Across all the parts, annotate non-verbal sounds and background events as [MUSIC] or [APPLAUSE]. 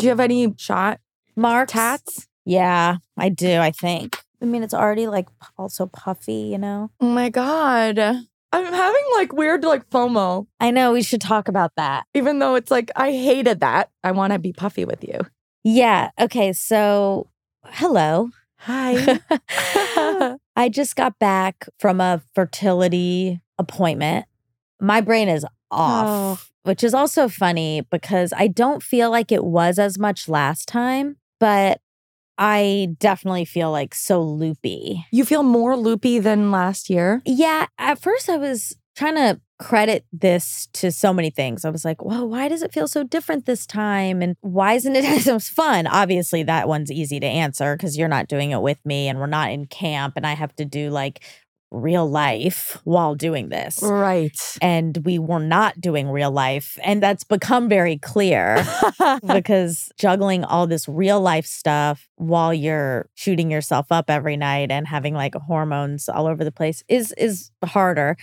Do you have any shot Marks? tats? Yeah, I do, I think. I mean, it's already like also puffy, you know? Oh my God. I'm having like weird like FOMO, I know we should talk about that. even though it's like I hated that. I want to be puffy with you. Yeah. Okay. So, hello. Hi. [LAUGHS] I just got back from a fertility appointment. My brain is off, oh. Which is also funny because I don't feel like it was as much last time, but I definitely feel like so loopy. you feel more loopy than last year. Yeah, at first I was trying to credit this to so many things. I was like, "Whoa, why does it feel so different this time? And why isn't it [LAUGHS] as fun?" Obviously, that one's easy to answer because you're not doing it with me, and we're not in camp, and I have to do like real life while doing this. Right. And we were not doing real life, and that's become very clear [LAUGHS] because juggling all this real life stuff while you're shooting yourself up every night and having like hormones all over the place is is harder.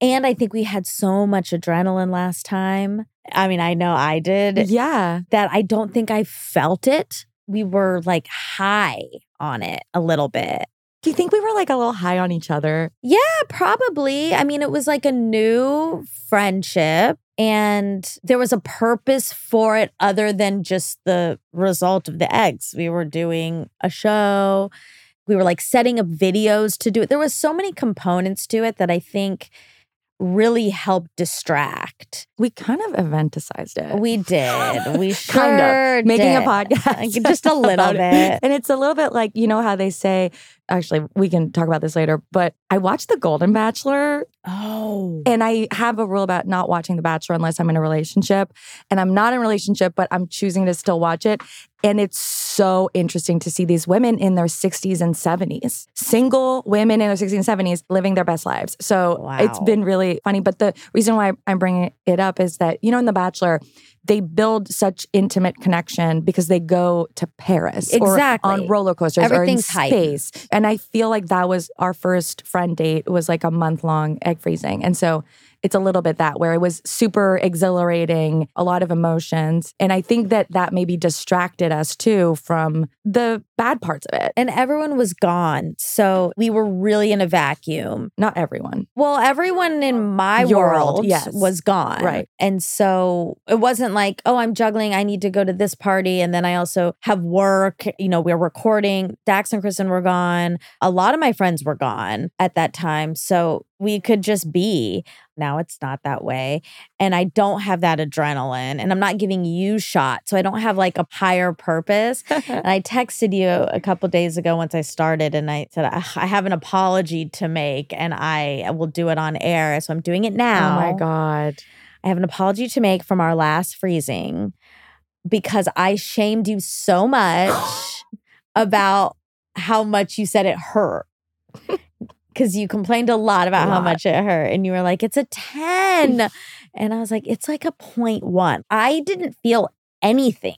And I think we had so much adrenaline last time. I mean, I know I did yeah. that I don't think I felt it. We were like high on it a little bit. Do you think we were like a little high on each other? Yeah, probably. I mean, it was like a new friendship and there was a purpose for it other than just the result of the eggs. We were doing a show. We were like setting up videos to do it. There was so many components to it that I think really helped distract. We kind of eventicized it. We did. We sure [LAUGHS] kind of making a podcast, Just a [LAUGHS] little it. bit. And it's a little bit like you know how they say. Actually, we can talk about this later. But I watched The Golden Bachelor, Oh. and I have a rule about not watching The Bachelor unless I'm in a relationship. And I'm not in a relationship, but I'm choosing to still watch it. And it's so interesting to see these women in their 60s and 70s, single women in their 60s and 70s living their best lives. So it's been really funny. But the reason why I'm bringing it up is that, you know, in The Bachelor, they build such intimate connection because they go to Paris or Exactly. on roller coasters Everything's or in hype. space. And I feel like that was our first friend date was like a month long egg freezing. And so it's a little bit that where it was super exhilarating, a lot of emotions. And I think that that maybe distracted us too from the bad parts of it. And everyone was gone. So we were really in a vacuum. Not everyone. Well, everyone in my Your world, world yes. was gone. Right. And so it wasn't like, oh, I'm juggling. I need to go to this party. And then I also have work. You know, we're recording. Dax and Kristen were gone. A lot of my friends were gone at that time. So we could just be. Now it's not that way. And I don't have that adrenaline. And I'm not giving you shots. So I don't have like a higher purpose. [LAUGHS] And I texted you a couple days ago once I started, and I said, I have an apology to make, and I will do it on air. So I'm doing it now. Oh my God. I have an apology to make from our last freezing because I shamed you so much [GASPS] about how much you said it hurt. Because you complained a lot about how lot. much it hurt. And you were like, it's a 10. [LAUGHS] and I was like, it's like a point one. I didn't feel anything,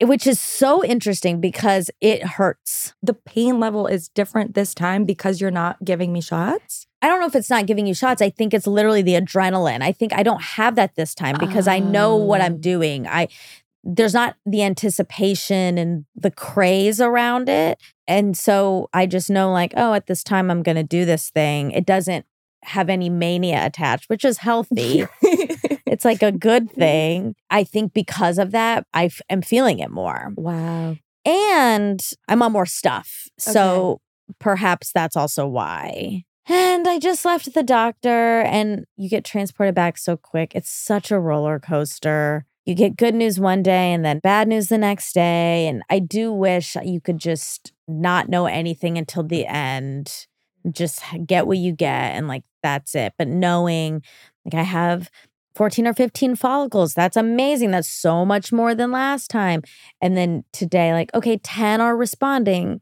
eh, which is so interesting because it hurts. The pain level is different this time because you're not giving me shots. I don't know if it's not giving you shots. I think it's literally the adrenaline. I think I don't have that this time because I know what Oh. I'm ah. doing. I there's not the anticipation and the craze around it. And so I just know like, oh, at this time I'm going to do this thing. It doesn't have any mania attached, which is [LAUGHS] healthy. it's like a good thing. I think because of that, I f- am feeling it more. wow. And I'm on more stuff. So perhaps that's also why. And I just left the doctor and you get transported back so quick. It's such a roller coaster. You get good news one day and then bad news the next day. And I do wish you could just not know anything until the end. Just get what you get and like that's it. But knowing like I have 14 or 15 follicles, that's amazing. That's so much more than last time. And then today, like, okay, 10 are responding.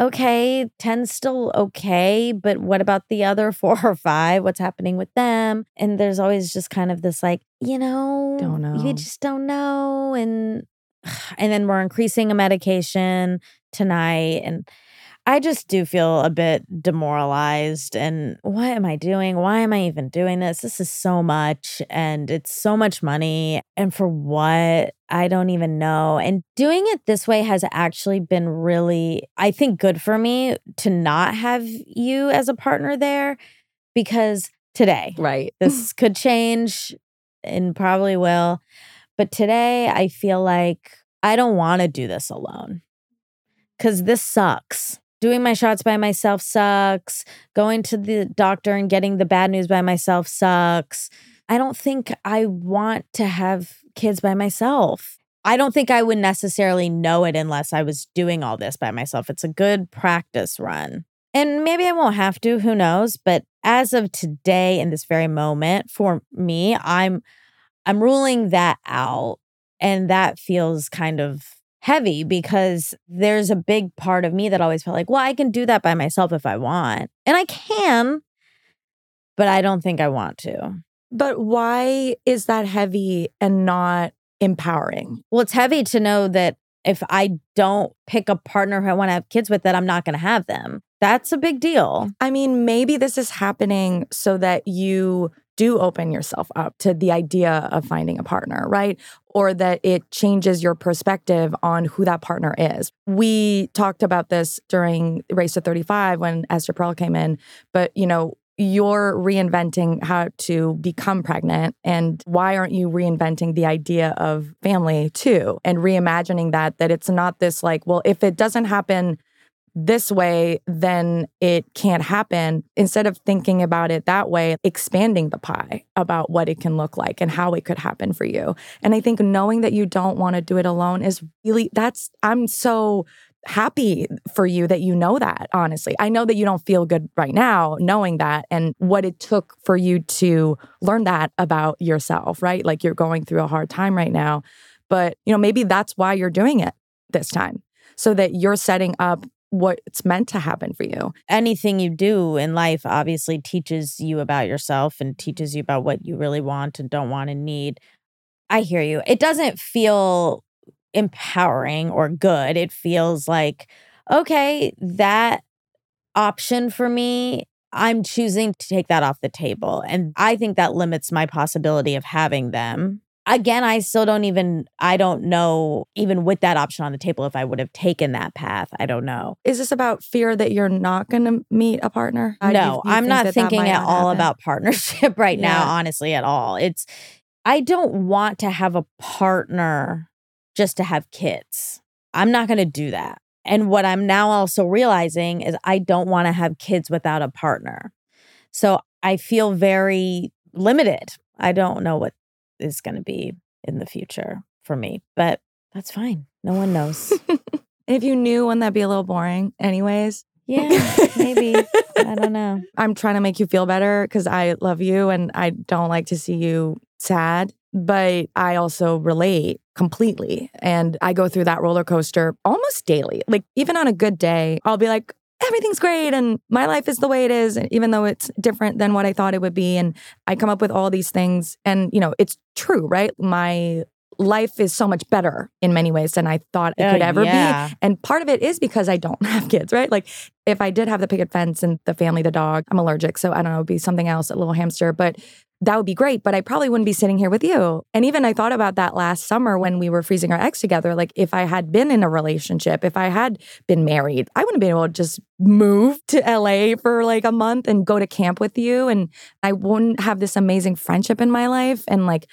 Okay, 10's still okay, but what about the other [LAUGHS] four or five? What's happening with them? And there's always just kind of this like, you know, Don't know. You just don't know. And [SIGHS] and then we're increasing a medication tonight. And I just do feel a bit demoralized. And what am I doing? Why am I even doing this? This is so much and it's so much money. And for what? I don't even know. And doing it this way has actually been really, I think, good for me to not have you as a partner there because today, Right. [LAUGHS] this could change and probably will. But today, I feel like I don't want to do this alone because this sucks. Doing my shots by myself sucks. Going to the doctor and getting the bad news by myself sucks. I don't think I want to have kids by myself. I don't think I would necessarily know it unless I was doing all this by myself. It's a good practice run. And maybe I won't have to, who knows, but as of today in this very moment for me, I'm I'm ruling that out and that feels kind of heavy because there's a big part of me that always felt like, well, I can do that by myself if I want. And I can, but I don't think I want to. But why is that heavy and not empowering? Well, it's heavy to know that if I don't pick a partner who I want to have kids with, that I'm not going to have them. That's a big deal. I mean, maybe this is happening so that you do open yourself up to the idea of finding a partner, right? Or that it changes your perspective on who that partner is. We talked about this during Race to 35 when Esther Perel came in, but you know, you're reinventing how to become pregnant and why aren't you reinventing the idea of family too and reimagining that that it's not this like well if it doesn't happen this way, then it can't happen. Instead of thinking about it that way, expanding the pie about what it can look like and how it could happen for you. And I think knowing that you don't want to do it alone is really, that's, I'm so happy for you that you know that, honestly. I know that you don't feel good right now knowing that and what it took for you to learn that about yourself, right? Like you're going through a hard time right now. But, you know, maybe that's why you're doing it this time so that you're setting up what's meant to happen for you. Anything you do in life obviously teaches you about yourself and teaches you about what you really want and don't want and need. I hear you. It doesn't feel empowering or good. It feels like, okay, that option for me, I'm choosing to take that off the table. And I think that limits my possibility of having them again, I still don't even, I don't know, even with that option on the table, if I would have taken that path. I don't know. Is this about fear that you're not going to meet a partner? Uh, no, you- you I'm not that that thinking might at not all happen? about partnership [LAUGHS] right now, honestly, at all. It's, I don't want to have a partner just to have kids. I'm not going to do that. And what I'm now also realizing is I don't want to have kids without a partner. So I feel very limited. I don't know what is going to be in the future for me, but that's fine. No one knows. [LAUGHS] If you knew, wouldn't that be a little boring, anyways? yeah, maybe. I don't know. [LAUGHS] I'm trying to make you feel better because I love you and I don't like to see you sad. But I also relate completely. And I go through that roller coaster almost daily. Like, even on a good day, I'll be like, everything's great and my life is the way it is, even though it's different than what I thought it would be. And I come up with all these things. And, you know, it's true, right? My life is so much better in many ways than I thought it oh, could Oh, ever be. And part of it is because I don't [LAUGHS] have kids, right? Like if I did have the picket fence and the family, the dog, I'm allergic. So I don't know, it'd be something else, a little hamster, but that would be great. But I probably wouldn't be sitting here with you. And even I thought about that last summer when we were freezing our eggs together. Like if I had been in a relationship, if I had been married, I wouldn't have been able to just move to LA for like a month and go to camp with you. And I wouldn't have this amazing friendship in my life. And like,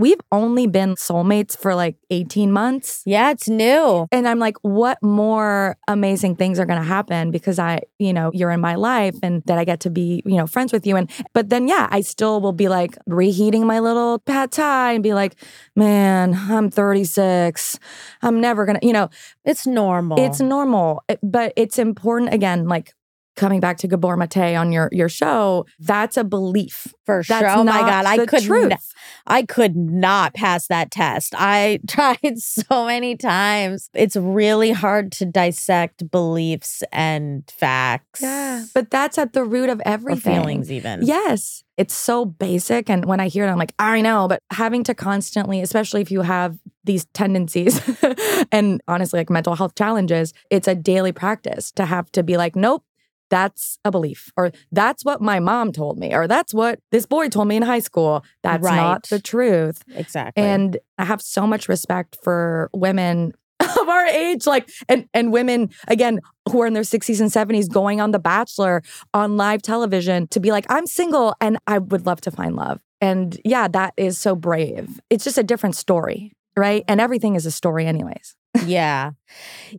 we've only been soulmates for like 18 months. Yeah, it's new. And I'm like, what more amazing things are going to happen because I, you know, you're in my life and that I get to be, you know, friends with you. And, but then, yeah, I still will be like reheating my little pad thai and be like, man, I'm 36. I'm never going to, you know, It's normal. it's normal. But it's important, again, like, Coming back to Gabor Mate on your your show, that's a belief. for sure. That's Oh my god, I could truth. n- I could not pass that test. I [LAUGHS] tried so many times. It's really hard to dissect beliefs and facts. Yeah. but that's at the root of or everything. feelings even. Yes. It's so basic. And when I hear it, I'm like, I know. But having to constantly, especially if you have these tendencies [LAUGHS] and honestly, like mental health challenges, it's a daily practice to have to be like, nope, that's a belief, or that's what my mom told me, or that's what this boy told me in high school. That's Right. not the truth. Exactly. And I have so much respect for women [LAUGHS] of our age, like and and women again who are in their 60s and 70s going on The Bachelor on live television to be like, I'm single and I would love to find love. And yeah, that is so brave. It's just a different story, right? And everything is a story, anyways. yeah. [LAUGHS]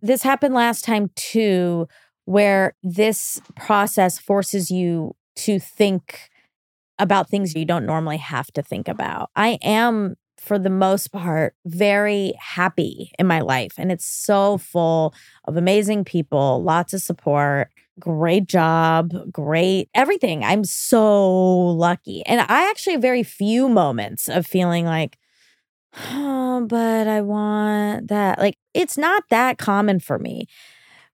This happened last time too, where this process forces you to think about things you don't normally have to think about. I am, for the most part, very happy in my life, and it's so full of amazing people, lots of support. Great job, great everything. I'm so lucky. And I actually have very few moments of feeling like, oh, but I want that. Like, it's not that common for me.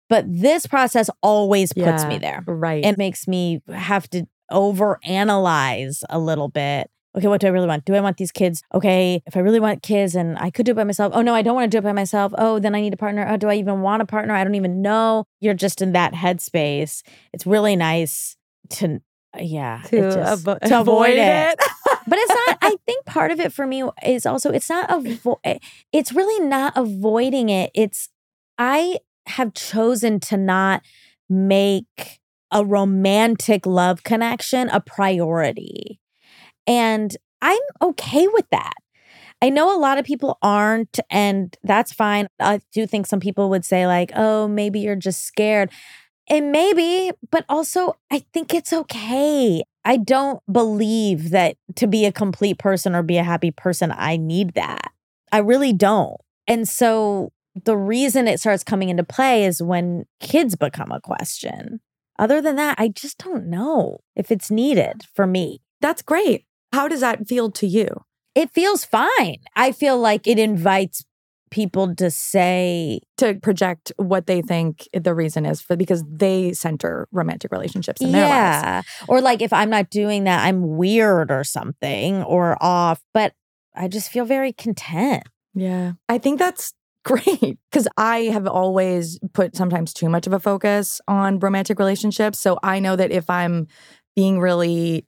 But this process always puts me there. Right. It makes me have to over analyze a little bit. Okay, what do I really want? Do I want these kids? Okay, if I really want kids and I could do it by myself. Oh no, I don't want to do it by myself. Oh, then I need a partner. Oh, do I even want a partner? I don't even know. You're just in that headspace. It's really nice to yeah, to, just- avo- to avoid it. it. [LAUGHS] but it's not i think part of it for me is also it's not avo- eh, it's really not avoiding it it's i have chosen to not make a romantic love connection a priority and i'm okay with that I know a lot of people aren't, and that's fine. I do think some people would say, like, oh, maybe you're just scared. And maybe, but also I think it's okay. I don't believe that to be a complete person or be a happy person, I need that. I really don't. And so the reason it starts coming into play is when kids become a question. Other than that, I just don't know if it's needed for me. That's great. How does that feel to you? It feels fine. I feel like it invites people to say, To project what they think the reason is for because they center romantic relationships in their lives. yeah. Or like if I'm not doing that, I'm weird or something or off. But I just feel very content. Yeah. I think that's great because I have always put sometimes too much of a focus on romantic relationships. So I know that if I'm being really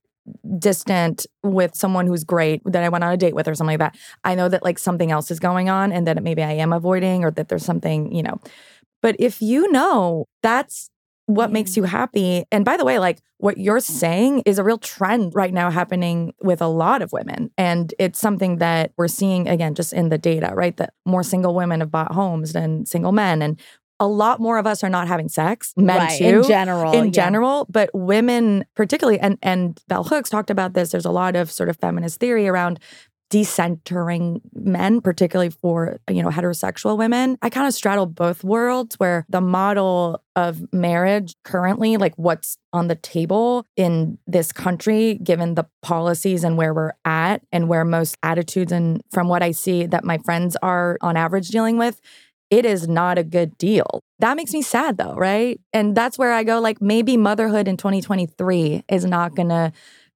distant with someone who's great that I went on a date with or something like that, I know that like something else is going on and that maybe I am avoiding or that there's something, you know. But if you know that's what mm-hmm. makes you happy. And by the way, like what you're mm. saying is a real trend right now happening with a lot of women. And it's something that we're seeing again just in the data, right? That more single women have bought homes than single men. And a lot more of us are not having sex, men right. too. In general. in yeah. general, but women particularly, and and Bell Hooks talked about this. There's a lot of sort of feminist theory around decentering men, particularly for you know heterosexual women. I kind of straddle both worlds, where the model of marriage currently, like what's on the table in this country, given the policies and where we're at, and where most attitudes and from what I see that my friends are on average dealing with, it is not a good deal. That makes me sad though, right? And that's where I go like maybe motherhood in 2023 is not going to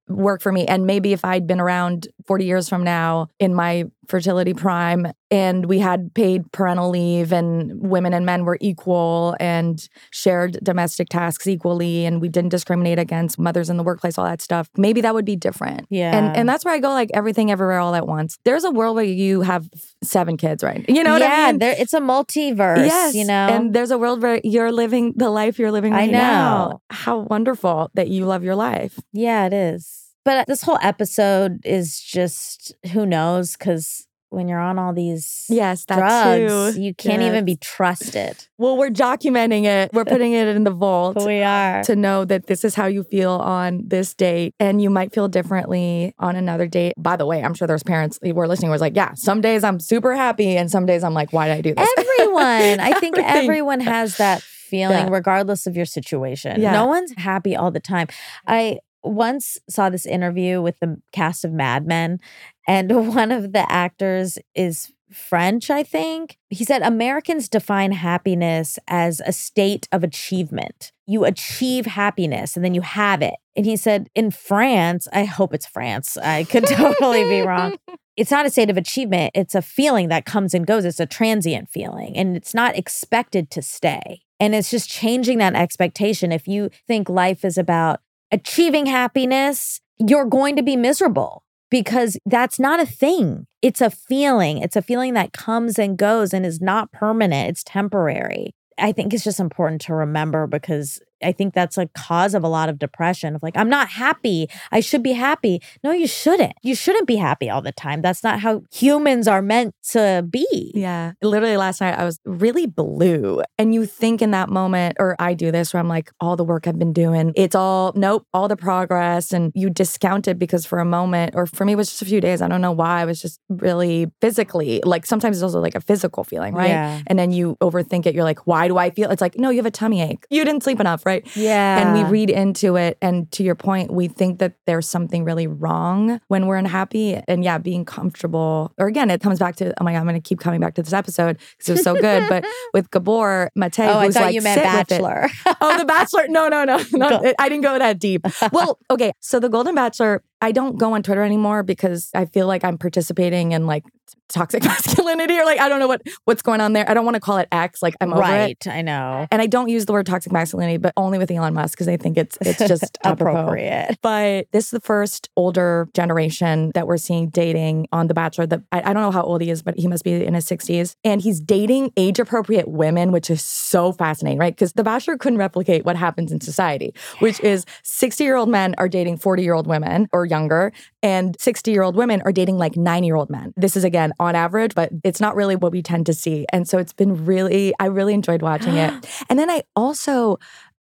work for me and maybe if I'd been around 40 years from now in my fertility prime and we had paid parental leave and women and men were equal and shared domestic tasks equally and we didn't discriminate against mothers in the workplace all that stuff maybe that would be different Yeah. and and that's where I go like everything everywhere all at once there's a world where you have seven kids right you know what yeah, I mean there, it's a multiverse. Yes, you know. and there's a world where you're living the life you're living I right now. How wonderful that you love your life. yeah, it is. But uh, this whole episode is just who knows because when you're on all these Yes, drugs, too. you can't even be trusted. Well, we're documenting it. We're putting it in the vault we are. to know that this is how you feel on this date, and you might feel differently on another date. By the way, I'm sure there's parents who were listening who was like, "Yeah, some days I'm super happy, and some days I'm like, why did I do this?" Everyone, I [LAUGHS] think everyone has that feeling, Yeah. regardless of your situation. Yeah. No one's happy all the time. I once saw this interview with the cast of Mad Men, and [LAUGHS] one of the actors is French, I think. He said Americans define happiness as a state of achievement. You achieve happiness and then you have it. And he said in France, I hope it's France, I could [LAUGHS] totally be wrong. [LAUGHS] it's not a state of achievement. It's a feeling that comes and goes. It's a transient feeling and it's not expected to stay. And it's just changing that expectation. If you think life is about achieving happiness, you're going to be miserable because that's not a thing. It's a feeling. It's a feeling that comes and goes and is not permanent, it's temporary. I think it's just important to remember because I think that's a cause of a lot of depression of like, I'm not happy. I should be happy. No, you shouldn't. You shouldn't be happy all the time. That's not how humans are meant to be. Yeah. Literally last night, I was really blue. And you think in that moment, or I do this where I'm like, all the work I've been doing, it's all, nope, all the progress. And you discount it because for a moment, or for me, it was just a few days. I don't know why. I was just really physically, like sometimes it's also like a physical feeling, right? Yeah. And then you overthink it. You're like, why do I feel? It's like, no, you have a tummy ache. You didn't sleep enough, right? Yeah. And we read into it. And to your point, we think that there's something really wrong when we're unhappy. And yeah, being comfortable, or again, it comes back to, oh my God, I'm going to keep coming back to this episode because it was so good. but [LAUGHS] with Gabor Mate, Oh, I who's thought like, you meant "Sit. Bachelor. oh, The Bachelor. No, no, no. [LAUGHS] No I didn't go that deep. [LAUGHS] Well, okay. So The Golden Bachelor, I don't go on Twitter anymore because I feel like I'm participating in like toxic [LAUGHS] masculinity or like I don't know what what's going on there. I don't want to call it X. Like I'm over it. right. I know. And I don't use the word toxic masculinity, but only with Elon Musk because I think it's it's [LAUGHS] just appropriate. But this is the first older generation that we're seeing dating on The Bachelor. That I, I don't know how old he is, but he must be in his 60s. And he's dating age appropriate women, which is so fascinating, right? Because The Bachelor couldn't replicate what happens in society, which is 60 year old men are dating 40 year old women or younger, and 60 year old women are dating like nine year old men. This is again on average, but it's not really what we tend to see. And so it's been really, I really enjoyed watching it. [GASPS] And then I also,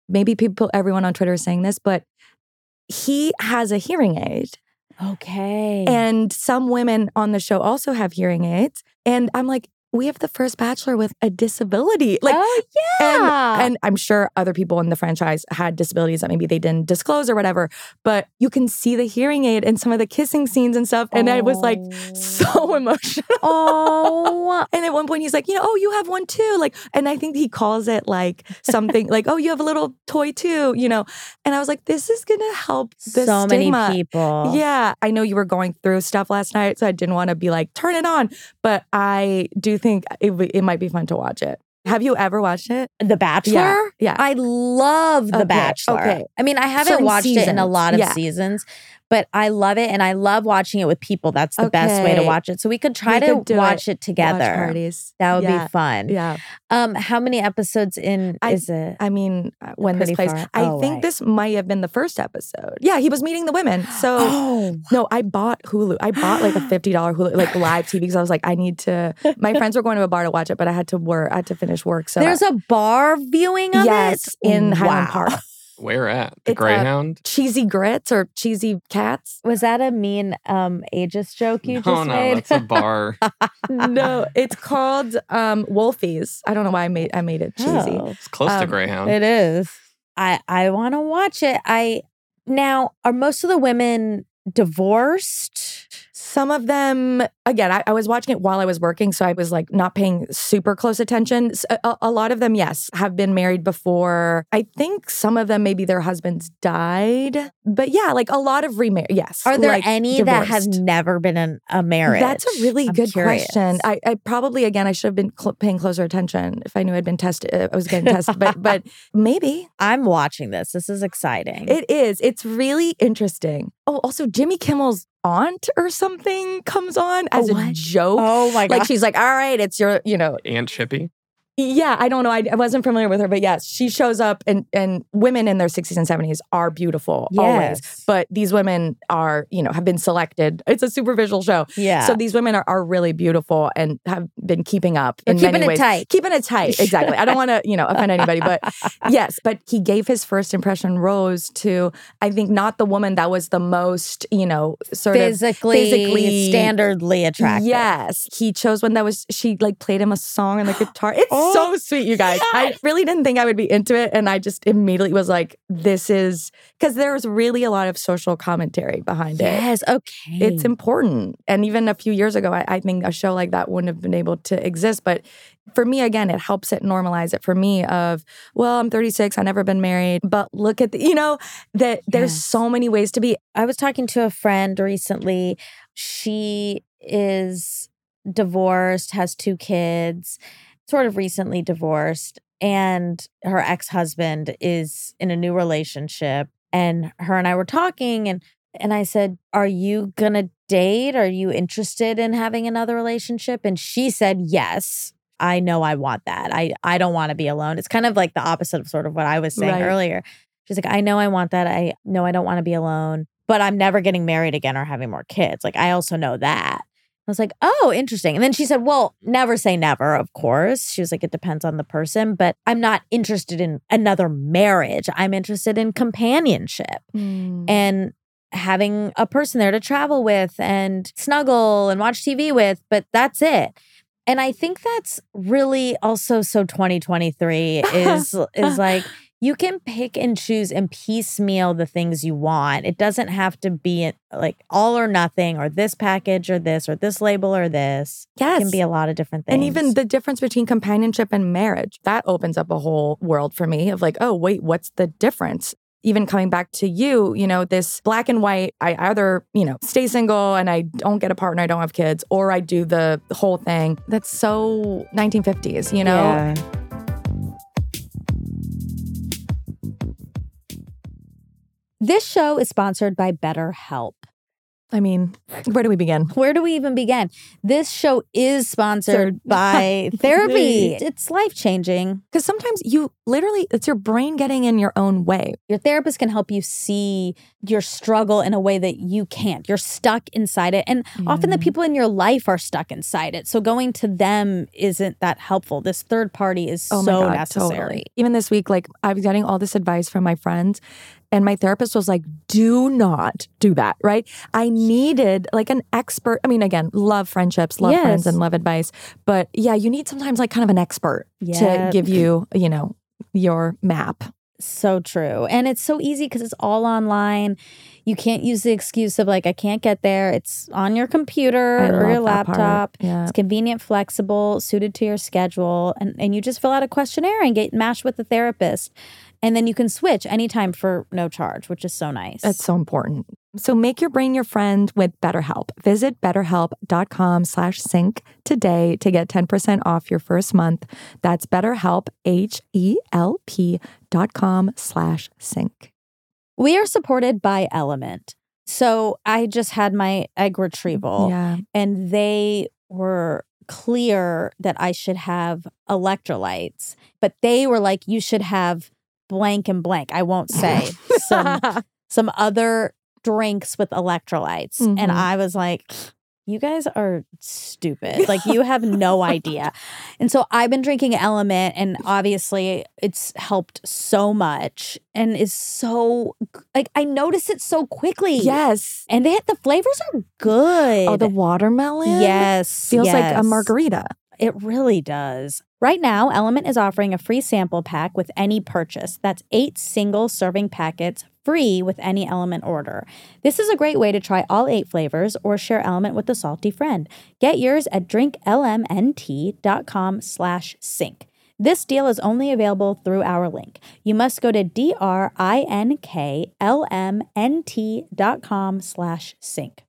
maybe people, everyone on Twitter is saying this, but he has a hearing aid. Okay. And some women on the show also have hearing aids. And I'm like, we have the first bachelor with a disability. Like, oh yeah. and, and I'm sure other people in the franchise had disabilities that maybe they didn't disclose or whatever, but you can see the hearing aid and some of the kissing scenes and stuff. And I was like so oh. [LAUGHS] emotional. oh. And point he's like, you know, oh, you have one too. Like, and I think he calls it like something [LAUGHS] like, oh, you have a little toy too, you know. And I was like, this is gonna help the so stigma. many people. Yeah, I know you were going through stuff last night, so I didn't want to be like, turn it on. But I do think it, it might be fun to watch it. Have you ever watched it? The Bachelor? Yeah. Yeah. I love The Okay, Bachelor. okay. I mean, I haven't Certain watched it in a lot of yeah. seasons, but I love it and I love watching it with people. That's the best way to watch it. So we could try We to could watch it, Watch together. parties. That would yeah. be fun. Yeah. Um, how many episodes in I- is it? I mean, uh, when this plays, far. I Oh, think right. this might have been the first episode. Yeah, he was meeting the women. [GASPS] So. oh, No, I bought Hulu. I bought like a [GASPS] fifty dollar Hulu, like live TV, because I was like, I need to. [LAUGHS] My friends were going to a bar to watch it, but I had to work. I had to finish work. So there's a bar viewing of yes, it in Highland Park, Where at? The It's, uh, Greyhound? cheesy grits or cheesy cats. Was that a mean um ageist joke you no, just no, made? that's a [LAUGHS] bar. no, it's called um, Wolfies. I don't know why I made I made it cheesy. Oh. It's close to Um, Greyhound. It is. I I want to watch it. I now are most of the women divorced? Some of them, again, I, I was watching it while I was working, so I was like not paying super close attention. A lot of them, yes, have been married before. I think some of them, maybe their husbands died. But yeah, like a lot of remarried. Yes. Are there like, any that have never been in a marriage? That's a really I'm good curious. question. I, I probably again I should have been cl- paying closer attention if I knew I'd been tested. uh, I was getting tested, but but [LAUGHS] maybe I'm watching this. This is exciting. it is. It's really interesting. Oh, also Jimmy Kimmel's aunt or something comes on as a what? joke. oh my god! like she's like, all right, it's your, you know, Aunt Chippy. Yeah, I don't know. I, I wasn't familiar with her, but yes, she shows up and and women in their 60s and 70s are beautiful always. But these women are, you know, have been selected. It's a super visual show. yeah. So these women are, are really beautiful and have been keeping up They're in keeping many it ways. tight. Keeping it tight, [LAUGHS] exactly. I don't want to, you know, offend anybody, but [LAUGHS] yes. But he gave his first impression rose to, I think, not the woman that was the most, you know, sort physically, physically- standardly attractive. Yes, he chose one that was. She like played him a song on the guitar. It's Oh, so sweet, you guys. I really didn't think I would be into it, and I just immediately was like, "This is," because there was really a lot of social commentary behind it. Yes. Okay. It's important. And even a few years ago, I, I think a show like that wouldn't have been able to exist. But for me, again, it helps it normalize it for me of, well, I'm 36, I've never been married, but look at the, you know, that there's Yes. so many ways to be. I was talking to a friend recently. She is divorced, has two kids, sort of recently divorced, and her ex husband is in a new relationship. And her and I were talking, and and I said, Are you gonna date? Are you interested in having another relationship? And she said, Yes. I know I want that. I I don't want to be alone. It's kind of like the opposite of sort of what I was saying Right. earlier. She's like, I know I want that. I know I don't want to be alone, but I'm never getting married again or having more kids. Like I also know that. I was like, oh, interesting. And then she said, well, never say never, of course. She was like, it depends on the person, but I'm not interested in another marriage. I'm interested in companionship Mm. and having a person there to travel with and snuggle and watch TV with, but that's it. And I think that's really also so 2023 is [LAUGHS] is like you can pick and choose and piecemeal the things you want. It doesn't have to be like all or nothing or this package or this or this label or this. yes. It can be a lot of different things. And even the difference between companionship and marriage, that opens up a whole world for me of like, oh, wait, what's the difference? Even coming back to you, you know, this black and white, I either, you know, stay single and I don't get a partner, I don't have kids, or I do the whole thing. That's so 1950s, you know? Yeah. This show is sponsored by BetterHelp. I mean, where do we begin? Where do we even begin? This show is sponsored by [LAUGHS] therapy. It's life changing. Because sometimes you literally, it's your brain getting in your own way. Your therapist can help you see your struggle in a way that you can't. You're stuck inside it. And often the people in your life are stuck inside it. So going to them isn't that helpful. This third party is Oh so God, necessary. totally. Even this week, like I was getting all this advice from my friends, and my therapist was like, do not do that, right? I needed like an expert. I mean, again, love friendships, love friends, and love advice. But yeah, you need sometimes like kind of an expert Yeah. to give you, you know, your map. So true. And it's so easy because it's all online. You can't use the excuse of like, I can't get there. It's on your computer I or your love that part. laptop. Yeah. It's convenient, flexible, suited to your schedule. And, and you just fill out a questionnaire and get matched with the therapist. And then you can switch anytime for no charge, which is so nice. That's so important. So make your brain your friend with BetterHelp. Visit betterhelp.com slash sync today to get 10% off your first month. That's betterhelp, H-E-L-P dot com slash sync. we are supported by Element. So I just had my egg retrieval. Mm, yeah. and they were clear that I should have electrolytes, but they were like, you should have blank and blank. I won't say [LAUGHS] some some other drinks with electrolytes. And Mhm. I was like, you guys are stupid. Like you have no [LAUGHS] idea. And so I've been drinking Element and obviously it's helped so much and is so like I notice it so quickly. yes. And they the flavors are good. Oh, the watermelon? yes. Feels like a margarita. It really does. Right now, Element is offering a free sample pack with any purchase. That's eight single serving packets free with any Element order. This is a great way to try all eight flavors or share Element with a salty friend. Get yours at drinklmnt.com slash sync. This deal is only available through our link. You must go to D-R-I-N-K-L-M-N-T.com slash sync.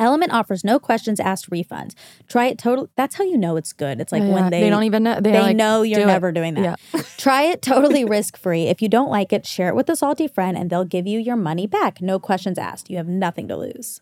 Element offers no questions asked refunds. Try it totally. That's how you know it's good. It's like Yeah, when they don't even know. They, they like, know you're do it. never doing that. Yeah. [LAUGHS] Try it totally risk free. If you don't like it, share it with a salty friend and they'll give you your money back. No questions asked. You have nothing to lose.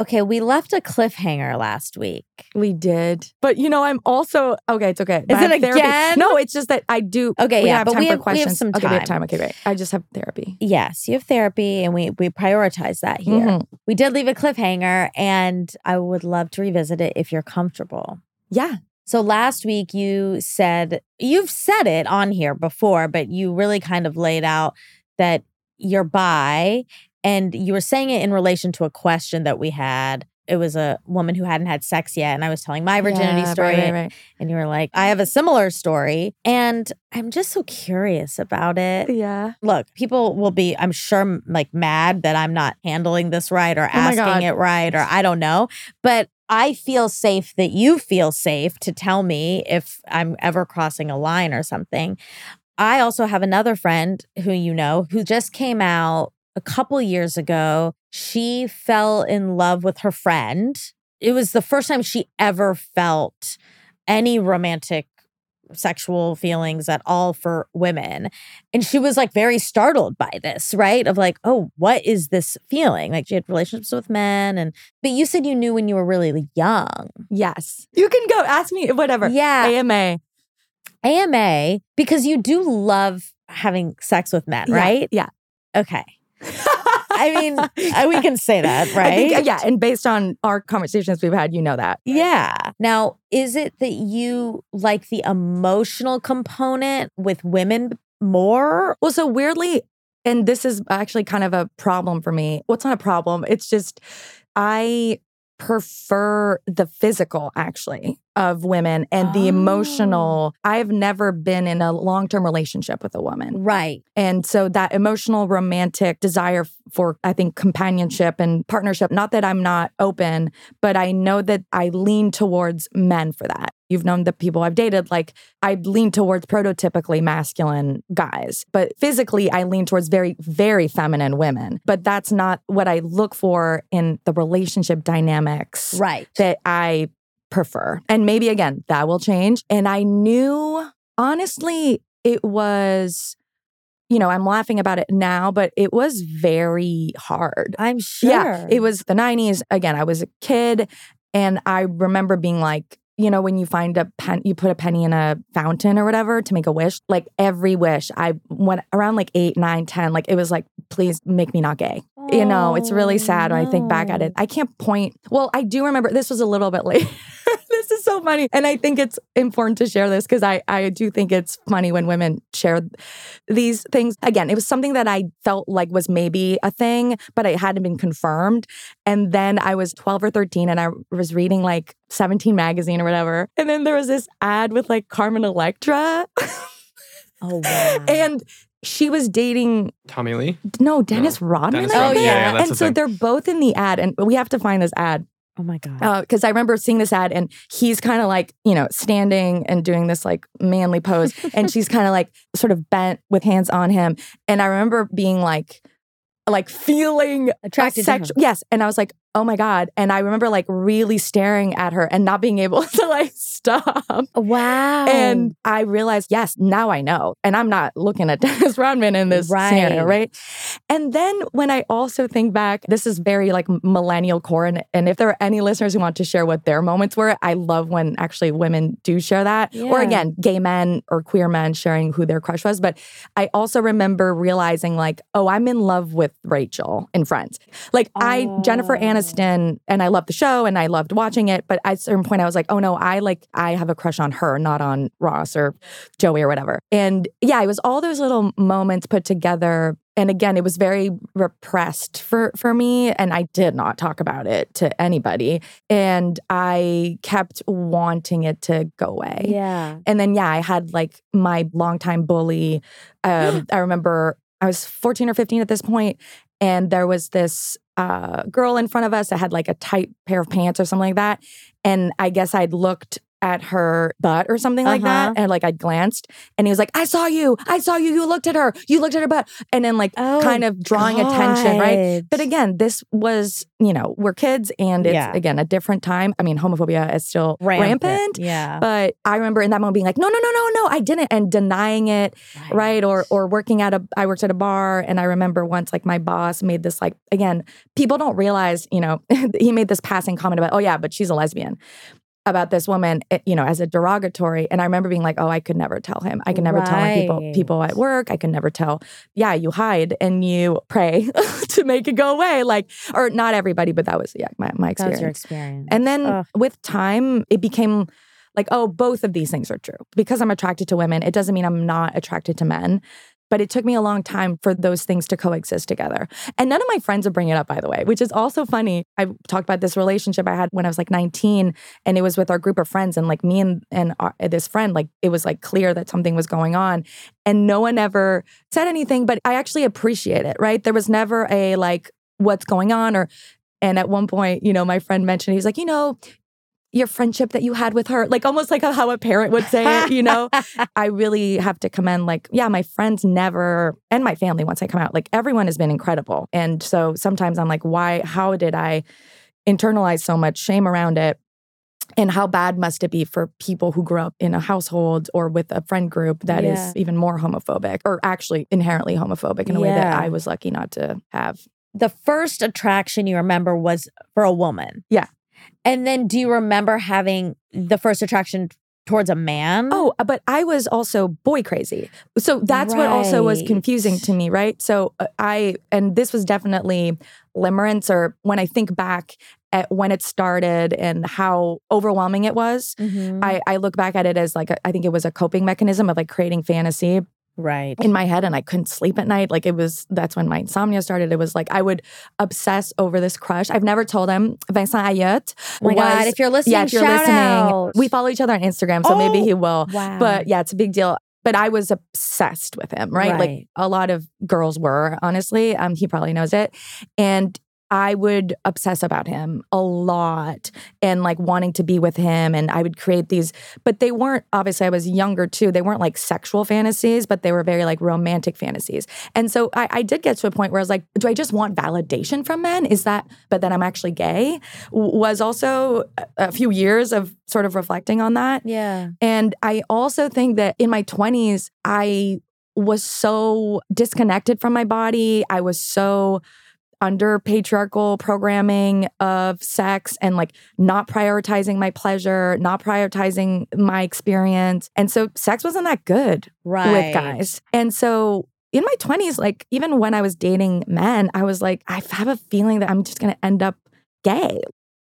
Okay, we left a cliffhanger last week. We did. But you know, I'm also okay, it's okay. Is it therapy. again? No, it's just that I do Okay, yeah, have but time we for have- we have some Okay, we have time. time. Okay, great. I just have therapy. Yes, you have therapy and we we prioritize that here. Mhm. We did leave a cliffhanger and I would love to revisit it if you're comfortable. Yeah. So last week you said you've said it on here before, but you really kind of laid out that you're bi and you were saying it in relation to a question that we had. It was a woman who hadn't had sex yet and I was telling my virginity Yeah, story Right, right, right. and you were like, "I have a similar story." And I'm just so curious about it. Yeah. Look, people will be I'm sure like mad that I'm not handling this right or Oh asking it right or I don't know, but I feel safe that you feel safe to tell me if I'm ever crossing a line or something. I also have another friend who you know who just came out a couple years ago. She fell in love with her friend. It was the first time she ever felt any romantic sexual feelings at all for women. And she was like very startled by this, right? Of like, oh, what is this feeling? Like she had relationships with men and but you said you knew when you were really young. Yes. You can go ask me whatever. Yeah. AMA. AMA, because you do love having sex with men, Yeah, right? Yeah. Okay. I mean, uh, we can say that, [LAUGHS] right? think, yeah. And based on our conversations we've had, you know that. Yeah. Now, is it that you like the emotional component with women more? Well, so weirdly, and this is actually kind of a problem for me. Well, not a problem. It's just I prefer the physical actually of women and the Oh. emotional. I've never been in a long-term relationship with a woman. Right. And so that emotional romantic desire for I think companionship and partnership, not that I'm not open, but I know that I lean towards men for that. You've known the people I've dated like I lean towards prototypically masculine guys, but physically I lean towards very very feminine women. But that's not what I look for in the relationship dynamics Right. that I prefer. And maybe again, that will change. And I knew, honestly, it was, you know, I'm laughing about it now, but it was very hard. I'm sure. Yeah, it was the 90s. Again, I was a kid. And I remember being like, you know, when you find a pen, you put a penny in a fountain or whatever to make a wish, like every wish, I went around like eight, nine, ten. like it was like, please make me not gay. You know, it's really sad when I think back at it. Oh, I can't point. Well, I do remember this was a little bit later. [LAUGHS] this so funny. And I think it's important to share this because I, I do think it's funny when women share these things. Again, it was something that I felt like was maybe a thing, but it hadn't been confirmed. And then I was 12 or 13 and I was reading like 17 magazine or whatever. And then there was this ad with like Carmen Electra. [LAUGHS] Oh, wow. and she was dating Tommy Lee. no Dennis Rodman. Dennis Rodman. Oh, yeah, that's and the so thing. they're both in the ad, and we have to find this ad oh, my God. Uh, because I remember seeing this ad, and he's kind of like you know standing and doing this like manly pose, [LAUGHS] and she's kind of like sort of bent with hands on him, and I remember being like, like feeling Attracted a to him. sexu- Yes, and I was like, oh my god, and I remember like really staring at her and not being able [LAUGHS] to like stop. Wow. And I realized, yes, now I know. And I'm not looking at [LAUGHS] Dennis Rodman in this scenario, Right. right? And then when I also think back, this is very like millennial core. And, and if there are any listeners who want to share what their moments were, I love when actually women do share that. Or again, gay men or queer men sharing who their crush was. But I also remember realizing, like, oh, I'm in love with Rachel in Friends. Like, I, Jennifer Oh. Aniston, and I loved the show and I loved watching it. But at a certain point, I was like, oh no, I like, I have a crush on her, not on Ross or Joey or whatever. And yeah, it was all those little moments put together. And again, it was very repressed for for me, and I did not talk about it to anybody. And I kept wanting it to go away. yeah. And then yeah, I had like my longtime bully. Um, [GASPS] I remember I was 14 or 15 at this point, and there was this uh, girl in front of us that had like a tight pair of pants or something like that. And I guess I'd looked at her butt or something like Uh-huh. that. And like I glanced and he was like, I saw you. I saw you. You looked at her. You looked at her butt. And then like Oh, kind of drawing attention, right? But again, this was, you know, we're kids and it's Yeah. again a different time. I mean, homophobia is still rampant. Yeah. But I remember in that moment being like, no, no, no, no, no, I didn't, and denying it, right? Or or working at a, I worked at a bar, and I remember once like my boss made this like again, people don't realize, you know, [LAUGHS] he made this passing comment about, oh yeah, but she's a lesbian. About this woman, eh, you know, as a derogatory, and I remember being like, "Oh, I could never tell him. I can never tell him people people at work. I can never tell. Yeah, you hide and you pray [LAUGHS] to make it go away. Like, or not everybody, but that was yeah my my that experience. was your experience. And then Ugh. with time, it became like, oh, both of these things are true. Because I'm attracted to women, it doesn't mean I'm not attracted to men. But it took me a long time for those things to coexist together. And none of my friends would bring it up, by the way, which is also funny. I talked about this relationship I had when I was like 19, and it was with our group of friends. And like me and, and our, this friend, like it was like clear that something was going on. And no one ever said anything, but I actually appreciate it, right? There was never a like, what's going on or and at one point, you know, my friend mentioned, he's like, you know, your friendship that you had with her, like almost like how a parent would say it, you know? [LAUGHS] I really have to commend, like, yeah, my friends never, and my family once I come out, like, everyone has been incredible. And so sometimes I'm like, why, how did I internalize so much shame around it? And how bad must it be for people who grew up in a household or with a friend group that is Yeah. even more homophobic or actually inherently homophobic in a way that I was lucky not to have? the first attraction you remember was for a woman. Yeah. And then do you remember having the first attraction towards a man? Oh, uh, but I was also boy crazy. So that's what also was confusing to me, right? So uh, I, and this was definitely limerence, or when I think back at when it started and how overwhelming it was, Mhm. I, I look back at it as like, a, I think it was a coping mechanism of like creating fantasy right. in my head and I couldn't sleep at night. Like it was, that's when my insomnia started. It was like I would obsess over this crush. I've never told him, Vincent Ayot. Oh my God, if you're listening, yeah, if you're listening, out. we follow each other on Instagram, so maybe Oh, he will. wow. But yeah, it's a big deal. But I was obsessed with him, right? Like a lot of girls were, honestly. Um, he probably knows it. And I would obsess about him a lot and like wanting to be with him. And I would create these, but they weren't, obviously, I was younger too. They weren't like sexual fantasies, but they were very like romantic fantasies. And so I, I did get to a point where I was like, do I just want validation from men? Is that, but then I'm actually gay? Was also a- a few years of sort of reflecting on that. yeah. And I also think that in my 20s, I was so disconnected from my body. I was so under patriarchal programming of sex and like not prioritizing my pleasure, not prioritizing my experience. And so sex wasn't that good Right. with guys. And so in my 20s, like even when I was dating men, I was like, I have a feeling that I'm just going to end up gay.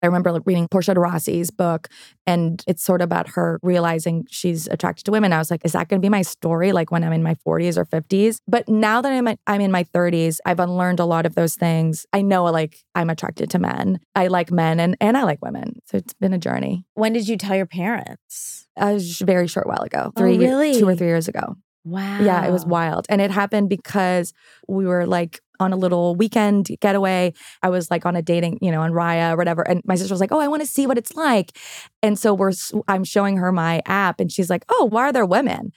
I remember reading Portia de Rossi's book, and it's sort of about her realizing she's attracted to women. I was like, is that going to be my story? Like when I'm in my 40s or 50s? But now that I'm I'm in my 30s, I've unlearned a lot of those things. I know like I'm attracted to men. I like men, and and I like women. So it's been a journey. When did you tell your parents? A very short while ago, Oh, three, ye- really? two or three years ago. Wow. Yeah, it was wild. And it happened because we were like on a little weekend getaway. I was like on a dating, you know, on Raya or whatever. And my sister was like, Oh, I want to see what it's like. And so we're, I'm showing her my app and she's like, Oh, why are there women?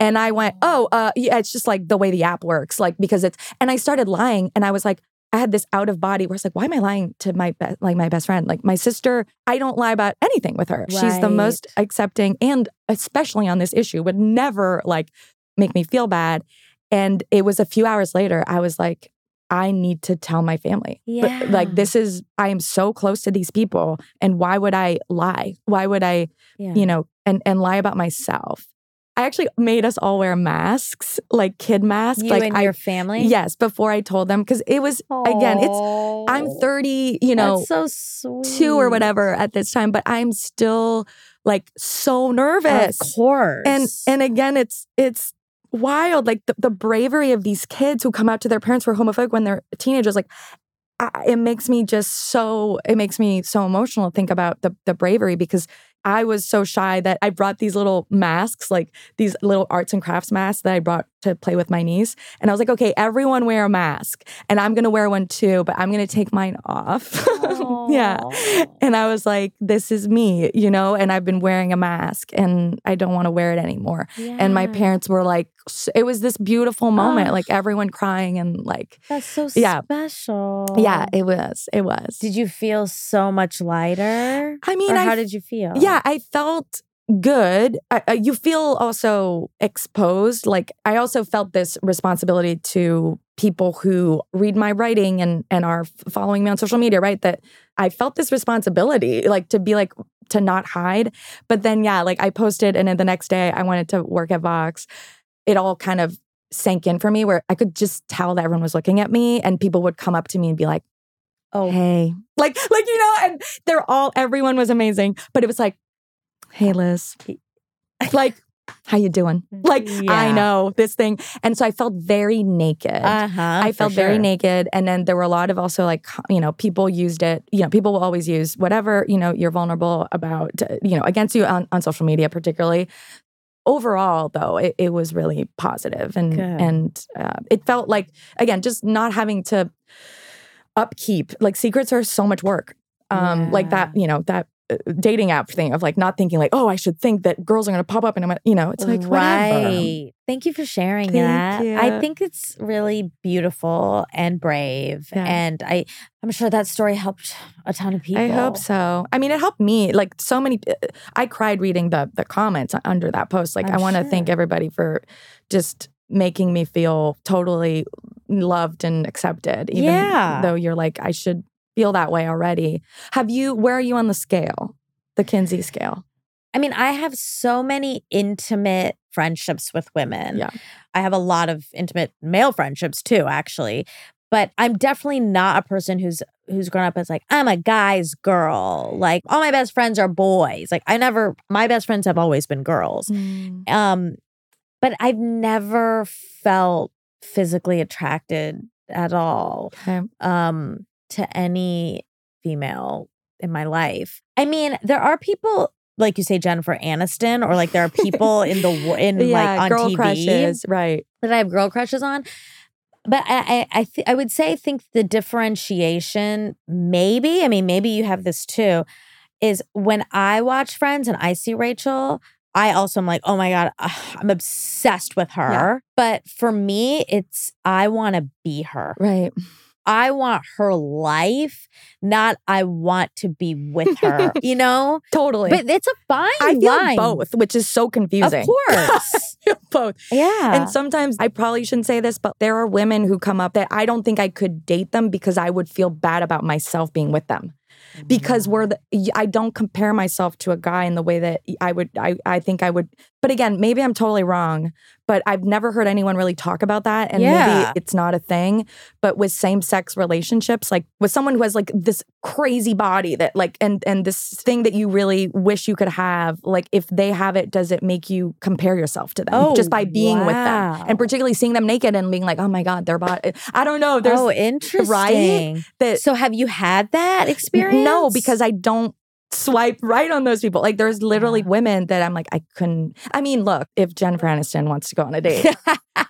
And I went, Oh, uh, yeah, it's just like the way the app works. Like, because it's, and I started lying and I was like, I had this out of body where it's like, why am I lying to my be- like my best friend? Like my sister, I don't lie about anything with her. She's the most accepting and especially on this issue would never like make me feel bad. And it was a few hours later, I was like, I need to tell my family. But, Yeah. like this is I am so close to these people and why would I lie? Why would I, Yeah. you know, and and lie about myself? I actually made us all wear masks, like kid masks. you like and I your family? yes, before I told them because it was again, it's I'm 30, you know, That's so sweet. two or whatever at this time, but I'm still like so nervous. Of course. And and again, it's it's wild. Like the, the bravery of these kids who come out to their parents for homophobic when they're teenagers. Like I, it makes me just so it makes me so emotional to think about the the bravery because I was so shy that I brought these little masks, like these little arts and crafts masks that I brought to play with my niece. And I was like, okay, everyone wear a mask. And I'm gonna wear one too, but I'm gonna take mine off. [LAUGHS] yeah. And I was like, this is me, you know, and I've been wearing a mask and I don't want to wear it anymore. And my parents were like, it was this beautiful moment, like everyone crying and like, That's so Yeah. special. yeah, it was, it was. Did you feel so much lighter? I mean, I how did you feel? Yeah, I felt good. I, I- you feel also exposed. Like I also felt this responsibility to people who read my writing and and are following me on social media, right? That I felt this responsibility, like to be like to not hide. But then, yeah, like I posted, and then the next day I wanted to work at Vox. It all kind of sank in for me, where I could just tell that everyone was looking at me, and people would come up to me and be like Oh, hey like like you know and they're all everyone was amazing but it was like hey liz [LAUGHS] like how you doing like i know this thing and so i felt very naked uh huh. I felt very naked. And then there were a lot of also like, you know, people used it, you know, people will always use whatever, you know, you're vulnerable about, you know, against you on, on social media, particularly. Overall, though, it, it was really positive and, Good. and uh, it felt like, again, just not having to upkeep, like secrets are so much work. Um, like that, you know, that dating app thing of like not thinking like, oh, I should think that girls are going to pop up and I'm gonna, you know, it's like whatever. right. Thank you for sharing Thank that. you. I think it's really beautiful and brave. Yeah. And I I'm sure that story helped a ton of people. I hope so. I mean, it helped me. Like so many, uh, I cried reading the the comments under that post. Like, I'm I want to thank everybody for just making me feel totally loved and accepted. Even Yeah. though you're like, I should feel that way already. Have you? Where are you on the scale? The Kinsey scale. I mean, I have so many intimate friendships with women. Yeah. I have a lot of intimate male friendships too, actually. But I'm definitely not a person who's who's grown up as like, I'm a guy's girl. Like all my best friends are boys. Like I never my best friends have always been girls. Um, but I've never felt physically attracted at all Okay. um to any female in my life. I mean, there are people like you say Jennifer Aniston or like there are people in the in [LAUGHS] yeah, like on girl TV crushes. Right. that I have girl crushes on. But I I I, th- I would say I think the differentiation maybe I mean maybe you have this too is when I watch Friends and I see Rachel I also am like oh my god ugh, I'm obsessed with her but for me it's I want to be her Right. I want her life not I want to be with her [LAUGHS] you know Totally. but it's a fine I feel line both, which is so confusing. of [LAUGHS] course both. yeah And sometimes I probably shouldn't say this, but there are women who come up that I don't think I could date them because I would feel bad about myself being with them. Because mm. we're the, I don't compare myself to a guy in the way that I would I I think I would but again maybe I'm totally wrong but I've never heard anyone really talk about that and Yeah. maybe it's not a thing but with same sex relationships like with someone who has like this crazy body that like and and this thing that you really wish you could have like if they have it does it make you compare yourself to them Oh, just by being with them and particularly seeing them naked and being like oh my god their body I don't know there's oh, interesting. Right? that So have you had that experience? no because I don't swipe right on those people like there's literally Yeah. women that I'm like I couldn't I mean look if Jennifer Aniston wants to go on a date [LAUGHS] but,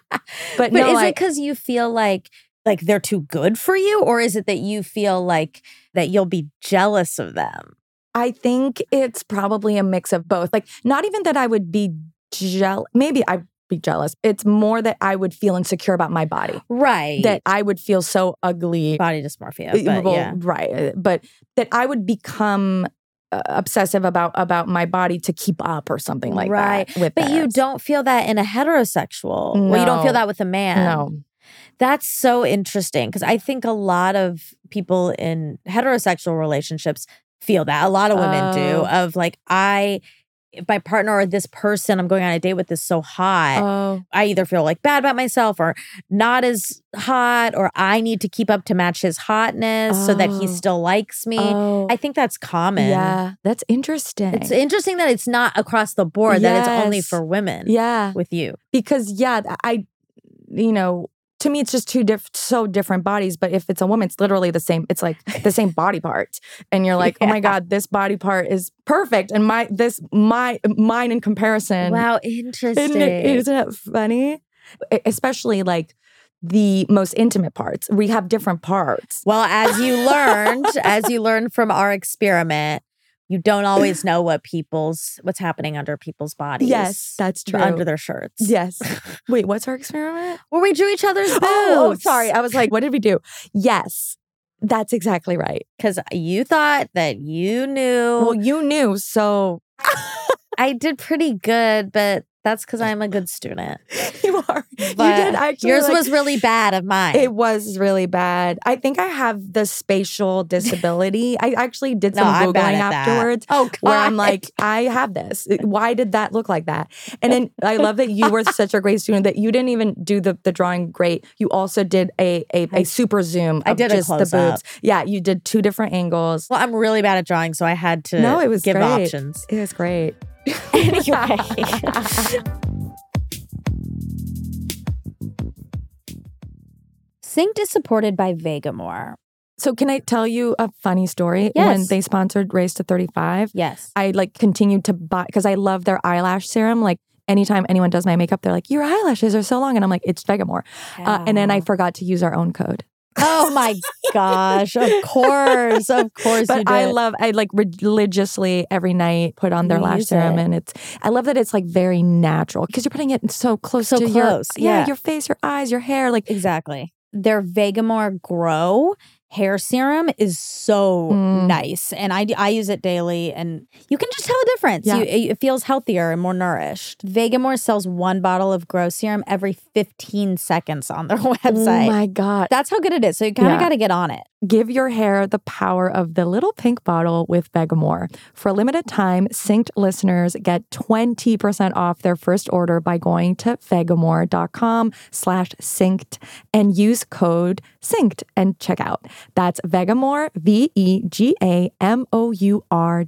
but no is I, it because you feel like like they're too good for you, or is it that you feel like that you'll be jealous of them? I think it's probably a mix of both. Like, not even that I would be jealous. Maybe I'd be jealous. It's more that I would feel insecure about my body. Right. That I would feel so ugly. body dysmorphia. But Well, yeah. Right. uh, But that I would become uh, obsessive about about my body to keep up or something like Right. that. Right. But you don't feel that in a heterosexual. Well, you don't feel that with a man. No. That's so interesting because I think a lot of people in heterosexual relationships feel that. A lot of women do. Oh. Of like, I, if my partner or this person I'm going on a date with is so hot, Oh. I either feel like bad about myself or not as hot, or I need to keep up to match his hotness so that he Oh. still likes me. Oh. I think that's common. yeah. That's interesting. It's interesting that it's not across the board, that it's only for women yeah. with you. because yeah i you know to me it's just two diff- so different bodies but if it's a woman it's literally the same it's like [LAUGHS] the same body part. And you're like oh my god this body part is perfect. And my this my mine in comparison wow, isn't interesting. it, isn't it funny? Especially like the most intimate parts. We have different parts. Well, as you learned, as you learned from our experiment, you don't always know what people's what's happening under people's bodies. yes that's true under their shirts. yes [LAUGHS] wait what's our experiment Where we drew each other's boobs. oh, oh, oh sorry i was like what did we do yes that's exactly right Because you thought that you knew. well you knew so [LAUGHS] I did pretty good, but that's because I'm a good [LAUGHS] student. you are. But you did actually. Yours like- was really bad of mine. It was really bad. I think I have the spatial disability. I actually did some I'm googling at that. afterwards. Oh, God. Where I'm like, I have this. Why did that look like that? And then I love that you were such a great student that you didn't even do the, the drawing great. You also did a a super zoom. I did a just the close-up. Yeah, you did two different angles. well, I'm really bad at drawing, so I had to No, it was give great. options. It was great. [LAUGHS] Anyway. Synced is supported by Vegamour. So can I tell you a funny story? Yes. When they sponsored Race to 35, Yes. I like continued to buy because I love their eyelash serum. Like anytime anyone does my makeup, they're like, "Your eyelashes are so long," and I'm like, "It's Vegamour." Uh, and then I forgot to use our own code. Oh my gosh. Of course. Of course you But do. I it. love I like religiously every night put on their lash serum it. and it's I love that it's like very natural because you're putting it so close So to your yeah. yeah. your face, your eyes, your hair like Exactly. Their Vegamour Grow hair serum is so Mm. nice. And I, I use it daily and you can just tell a difference. Yeah. You, it feels healthier and more nourished. Vegamour sells one bottle of Grow serum every 15 seconds on their [LAUGHS] website. Oh my god. That's how good it is. So you kind of Yeah. got to get on it. Give your hair the power of the little pink bottle with Vegamour. For a limited time, Synced listeners get 20% off their first order by going to vegamour.com slash synced and use code synced and check out. That's Vegamour, V-E-G-A-M-O-U-R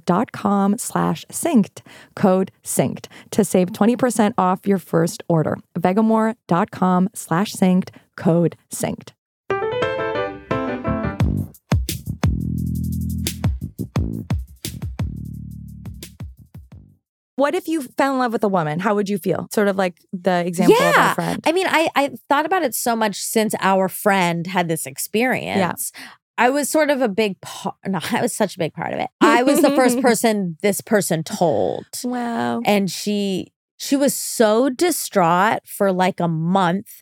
dot com slash synced, code synced to save 20% off your first order. Vegamour.com slash synced, code synced. What if you fell in love with a woman? How would you feel? Sort of like the example of Yeah. our friend. I mean, I, I thought about it so much since our friend had this experience. Yeah. I was sort of a big part. [LAUGHS] No, I was such a big part of it. I was the first [LAUGHS] person this person told. wow. and she she was so distraught for like a month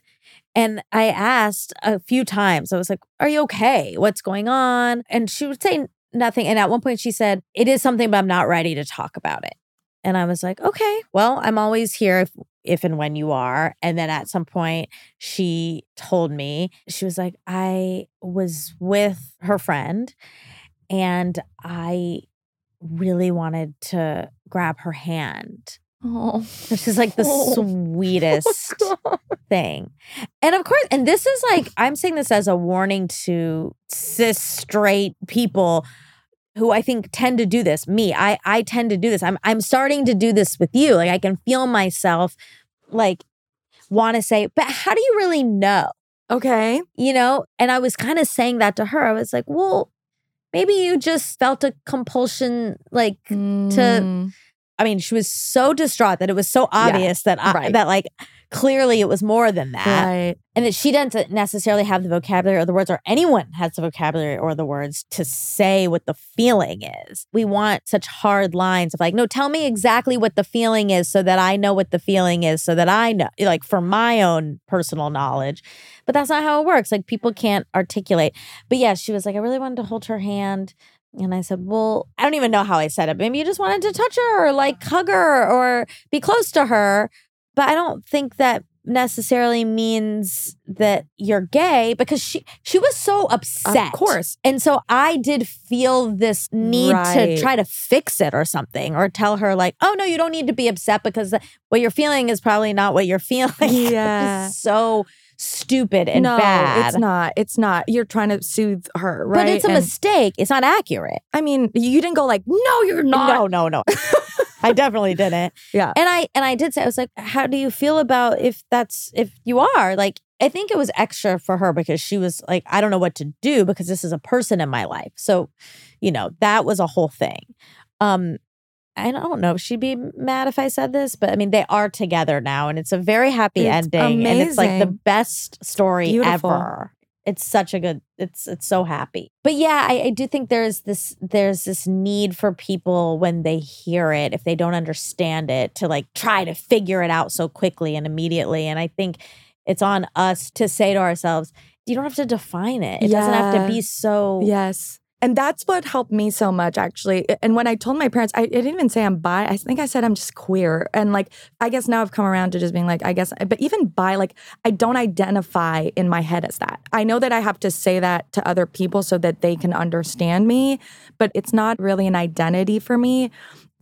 and i asked a few times i was like are you okay what's going on and she would say nothing and at one point she said it is something but i'm not ready to talk about it and i was like okay well i'm always here if if and when you are and then at some point she told me she was like i was with her friend and i really wanted to grab her hand Oh. this is like the [LAUGHS] Oh. sweetest thing. And of course, and this is like, I'm saying this as a warning to cis straight people who I think tend to do this. Me, I I tend to do this. I'm I'm starting to do this with you. Like I can feel myself like want to say, but how do you really know? Okay. You know? And I was kind of saying that to her. I was like, well, maybe you just felt a compulsion like Mm. I mean, she was so distraught that it was so obvious that I, right. that like clearly it was more than that, right. and that she doesn't necessarily have the vocabulary or the words, or anyone has the vocabulary or the words to say what the feeling is. We want such hard lines of like, no, tell me exactly what the feeling is, so that I know what the feeling is, so that I know, like for my own personal knowledge. But that's not how it works. Like people can't articulate. But yeah, she was like, I really wanted to hold her hand. And I said, Well, I don't even know how I said it. Maybe you just wanted to touch her or like hug her or be close to her. But I don't think that necessarily means that you're gay because she she was so upset. Of course. And so I did feel this need Right. to try to fix it or something or tell her like, "Oh no, you don't need to be upset because what you're feeling is probably not what you're [LAUGHS] feeling." Yeah. So stupid and no, bad. it's not. It's not. You're trying to soothe her, right? But it's a And, mistake. It's not accurate. I mean, you didn't go like, no, you're not. No, no, no. [LAUGHS] I definitely didn't. [LAUGHS] Yeah. And I and I did say I was like, how do you feel about if that's if you are? Like I think it was extra for her because she was like, I don't know what to do because this is a person in my life. So, you know, that was a whole thing. Um I don't know if she'd be mad if I said this, but I mean, they are together now and it's a very happy It's ending. And it's like the best story Beautiful. ever. It's such a good, it's it's so happy. But yeah, I, I do think there's this there's this need for people when they hear it, if they don't understand it, to like try to figure it out so quickly and immediately. And I think it's on us to say to ourselves, you don't have to define it. It doesn't have to be so Yes. And that's what helped me so much, actually. And when I told my parents, I, I didn't even say I'm bi. I think I said I'm just queer. And like, I guess now I've come around to just being like, I guess, but even bi, like, I don't identify in my head as that. I know that I have to say that to other people so that they can understand me, but it's not really an identity for me.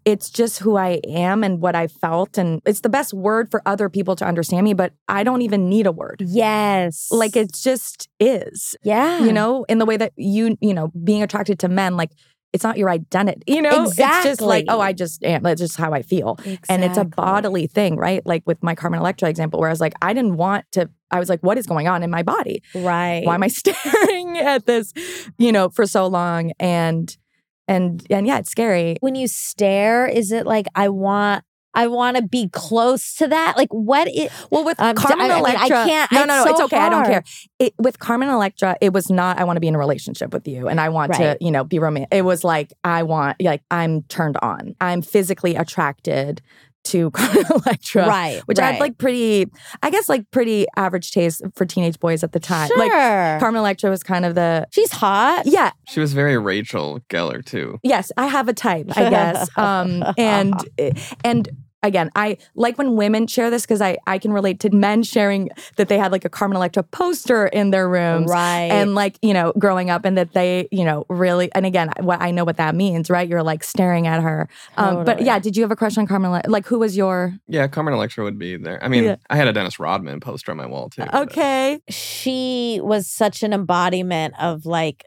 It's just who I am and what I felt. And it's the best word for other people to understand me, but I don't even need a word. yes. Like, it just is yeah. you know, in the way that you, you know, being attracted to men, like it's not your identity, you know? It's just like, oh, I just am. That's just how I feel. And it's a bodily thing, right? Like with my Carmen Electra example, where I was like, I didn't want to, I was like, what is going on in my body? Right. Why am I [LAUGHS] staring at this, you know, for so long? And, and, and yeah, it's scary. when you stare, is it like I want I want to be close to that. Like, what is. Well, with Um, Carmen I- I mean, I Electra, can't- no, it's no, no, so it's okay. I don't care. It, with Carmen Electra, it was not. I want to be in a relationship with you, and I want to, you know, be romantic. It was like I want, like I'm turned on. I'm physically attracted to [LAUGHS] Carmen Electra, Right. which right. I had like pretty, I guess, like pretty average taste for teenage boys at the time. Sure. Like Carmen Electra was kind of the, She's hot. yeah, She was very Rachel Geller too. yes, I have a type, I guess. [LAUGHS] um, and and again, I like when women share this because I I can relate to men sharing that they had like a Carmen Electra poster in their rooms. Right. And like, you know, growing up and that they, you know, really and again, what I know what that means, right? You're like staring at her. Um, but yeah, did you have a crush on Carmen Electra? Like who was your Yeah, Carmen Electra would be there. I mean, Yeah. I had a Dennis Rodman poster on my wall too. but- Okay. she was such an embodiment of like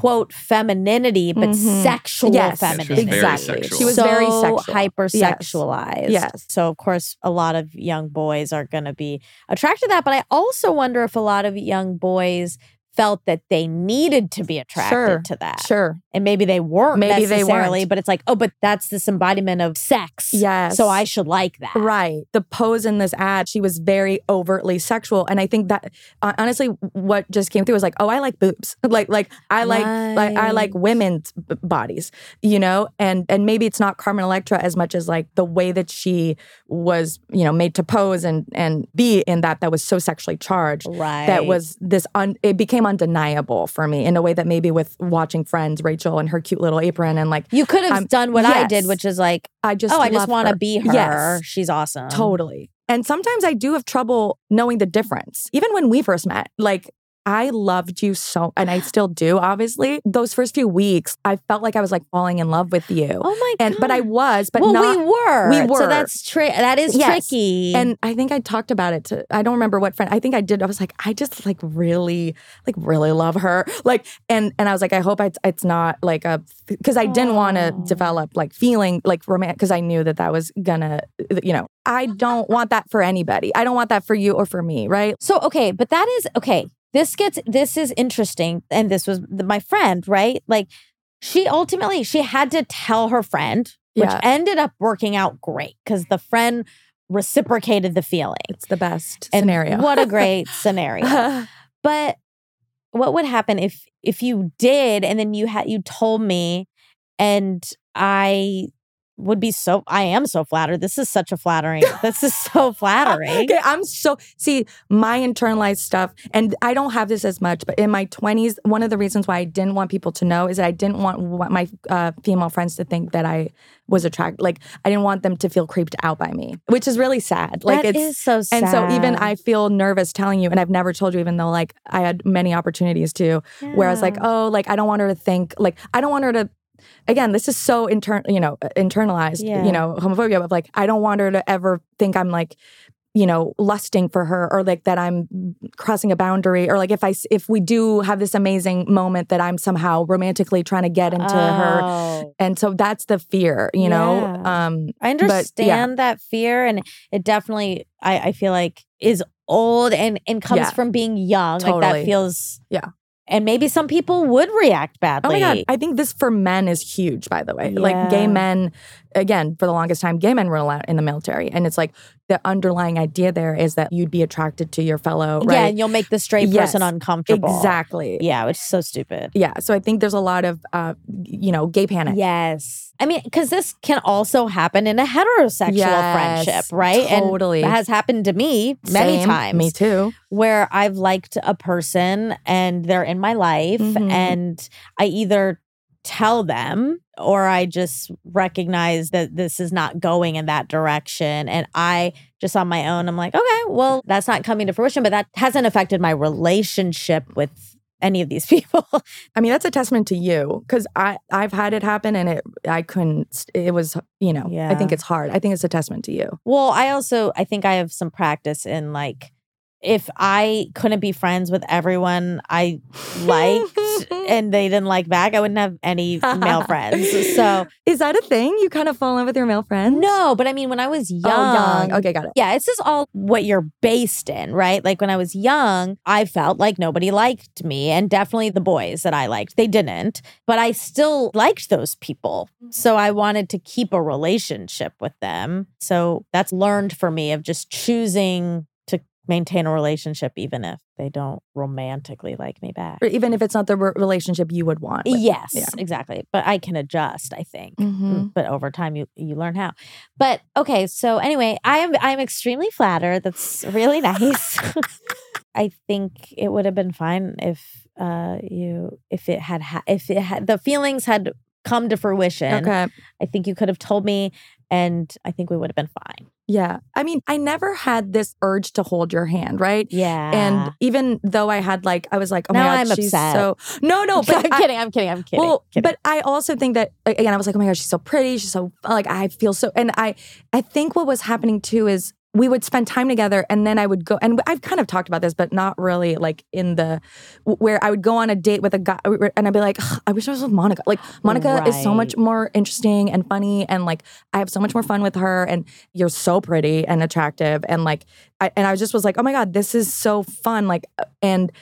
quote femininity but Mhm. sexual Yes, Yeah, she femininity exactly. sexual. She was so very sexual. hypersexualized Yes. so of course a lot of young boys are going to be attracted to that but i also wonder if a lot of young boys felt that they needed to be attracted Sure. to that Sure. and maybe they weren't Maybe they necessarily weren't. but it's like oh but that's this embodiment of sex Yes. so i should like that Right. The pose in this ad, she was very overtly sexual, and I think that uh, honestly, what just came through was like, oh, I like boobs. [LAUGHS] like, like I like, like I like women's b- bodies, you know, and and maybe it's not Carmen Electra as much as like the way that she was, you know, made to pose and and be in that that was so sexually charged. right That was this un, it became undeniable for me in a way that maybe with watching Friends, Rachel and her cute little apron and like you could have I'm- done what I did, which is like, I just oh, I just want to be her. Yes. She's awesome. Totally. And sometimes I do have trouble knowing the difference. Even when we first met, like I loved you so, and I still do, obviously. Those first few weeks, I felt like I was like falling in love with you. Oh my god. and, but I was, but well, not. we were. we were. So that's tri- that is Yes. tricky. and I think I talked about it to, I don't remember what friend, I think I did. I was like, I just like really, like really love her. Like, and, and I was like, I hope it's, it's not like a, cause I didn't want to develop like feeling like romantic, cause I knew that that was gonna, you know, I don't want that for anybody. I don't want that for you or for me, right? so okay, but that is okay. This gets this is interesting, and this was the, my friend, right? Like she ultimately she had to tell her friend, which Yeah. ended up working out great because the friend reciprocated the feeling. It's the best And scenario. What a [LAUGHS] great scenario. But what would happen if if you did and then you had you told me and I would be so I am so flattered. This is such a flattering. [LAUGHS] this is so flattering. okay, I'm so see my internalized stuff, and I don't have this as much. But in my 20s, one of the reasons why I didn't want people to know is that I didn't want wa- my uh, female friends to think that I was attracted. Like I didn't want them to feel creeped out by me, which is really sad. Like That it's is so sad. and so even I feel nervous telling you, and I've never told you, even though like I had many opportunities to. Where I was like, oh, like I don't want her to think, like I don't want her to. Again, this is so intern, you know, internalized, Yeah. you know, homophobia. of like, I don't want her to ever think I'm like, you know, lusting for her, or like that I'm crossing a boundary, or like if I, if we do have this amazing moment that I'm somehow romantically trying to get into her, Oh. and so that's the fear, you know. Um, I understand that fear and it definitely I, I feel like is old and and comes Yeah. from being young. Like that feels Yeah. And maybe some people would react badly. Oh my god! I think this for men is huge. By the way, like gay men, again, for the longest time, gay men were allowed in the military, and it's like the underlying idea there is that you'd be attracted to your fellow, right? Yeah, and you'll make the straight Yes. person uncomfortable. exactly. Yeah, which is so stupid. Yeah. So I think there's a lot of, uh, you know, gay panic. Yes. I mean, because this can also happen in a heterosexual Yes, friendship, right? Totally. And it has happened to me many Same. times. Me too. where I've liked a person and they're in my life Mhm. and I either tell them or I just recognize that this is not going in that direction and I just on my own I'm like okay well that's not coming to fruition but that hasn't affected my relationship with any of these [LAUGHS] people I mean, that's a testament to you because I I've had it happen and it I couldn't. It was you know. I think it's hard. I think it's a testament to you. well I also I think I have some practice in like if I couldn't be friends with everyone I liked [LAUGHS] and they didn't like back, I wouldn't have any male [LAUGHS] friends. So is that a thing? You kind of fall in love with your male friends? no, but I mean, when I was oh, young, Oh, young. Okay, got it. yeah, it's just all what you're based in, right? Like when I was young, I felt like nobody liked me, and definitely the boys that I liked, they didn't, but I still liked those people. Mm-hmm. So I wanted to keep a relationship with them. So that's learned for me of just choosing maintain a relationship, even if they don't romantically like me back. Or even if it's not the re- relationship you would want. with- Yes, yeah. exactly. But I can adjust, I think. Mhm. But over time you you learn how. But okay, so anyway, I am I'm extremely flattered. That's really nice. [LAUGHS] [LAUGHS] I think it would have been fine if uh you if it had ha- if it had the feelings had come to fruition. Okay. I think you could have told me and I think we would have been fine. Yeah. I mean, I never had this urge to hold your hand, right? Yeah. And even though I had like, I was like, oh Now my God, I'm she's upset. so. [LAUGHS] No, no, but I'm I- kidding. I'm kidding. I'm kidding. Well, kidding. but I also think that again, I was like, oh my gosh, she's so pretty. She's so like I feel so, and I I think what was happening too is we would spend time together, and then I would go, and I've kind of talked about this, but not really like in the where I would go on a date with a guy, and I'd be like, I wish I was with Monica. Like Monica is so much more interesting and funny, and like I have so much more fun with her, and you're so pretty and attractive, and like, I, and I just was like, oh my god, this is so fun, like, uh, and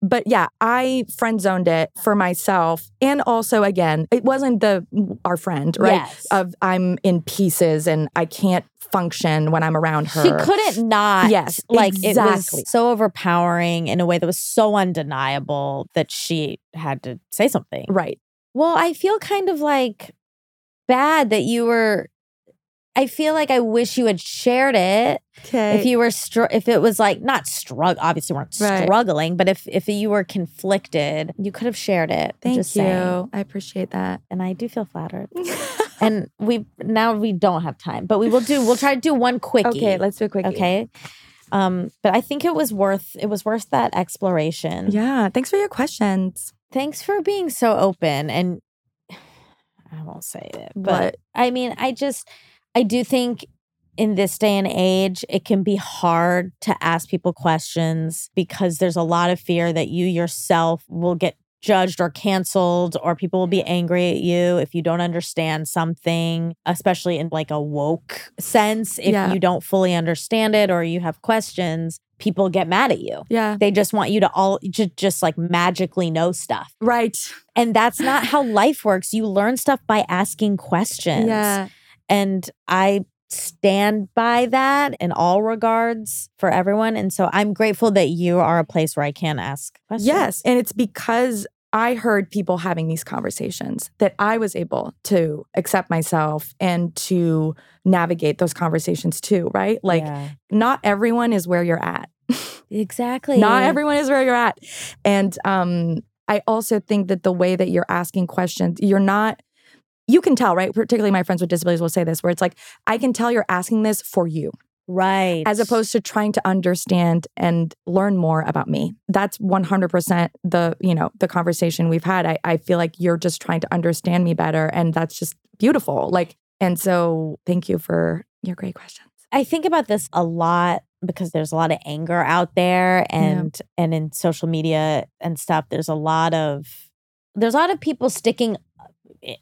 but yeah, I friend zoned it for myself. And also, again, it wasn't the our friend, right? Yes. Of I'm in pieces and I can't function when I'm around her. She couldn't not. Yes, like it exactly. was so overpowering in a way that was so undeniable that she had to say something. Right. Well, I feel kind of like bad that you were. I feel like I wish you had shared it Okay. if you were str- if it was like not struggle obviously weren't Right. struggling but if if you were conflicted you could have shared it Thank just you. saying. I appreciate that. and I do feel flattered [LAUGHS] [LAUGHS] and we now we don't have time but we will do we'll try to do one quickie okay, let's do a quick. okay um but I think it was worth it was worth that exploration Yeah. Thanks for your questions. thanks for being so open and I won't say it but But I mean, I just, I do think in this day and age, it can be hard to ask people questions because there's a lot of fear that you yourself will get judged or canceled or people will be angry at you if you don't understand something especially in like a woke sense if Yeah. you don't fully understand it or you have questions people get mad at you yeah. they just want you to all ju- just like magically know stuff Right. and that's not how life works you learn stuff by asking questions Yeah. and I stand by that in all regards for everyone. And so I'm grateful that you are a place where I can ask questions. Yes. And it's because I heard people having these conversations that I was able to accept myself and to navigate those conversations too, right? Like, Yeah. not everyone is where you're at. [LAUGHS] exactly. Not everyone is where you're at. And um, I also think that the way that you're asking questions, you're not, you can tell, right? Particularly my friends with disabilities will say this, where it's like, I can tell you're asking this for you, right. as opposed to trying to understand and learn more about me. That's 100% the, you know, the conversation we've had. I, I feel like you're just trying to understand me better. And that's just beautiful. Like, and so thank you for your great questions. I think about this a lot because there's a lot of anger out there and and in social media and stuff there's a lot of there's a lot of people sticking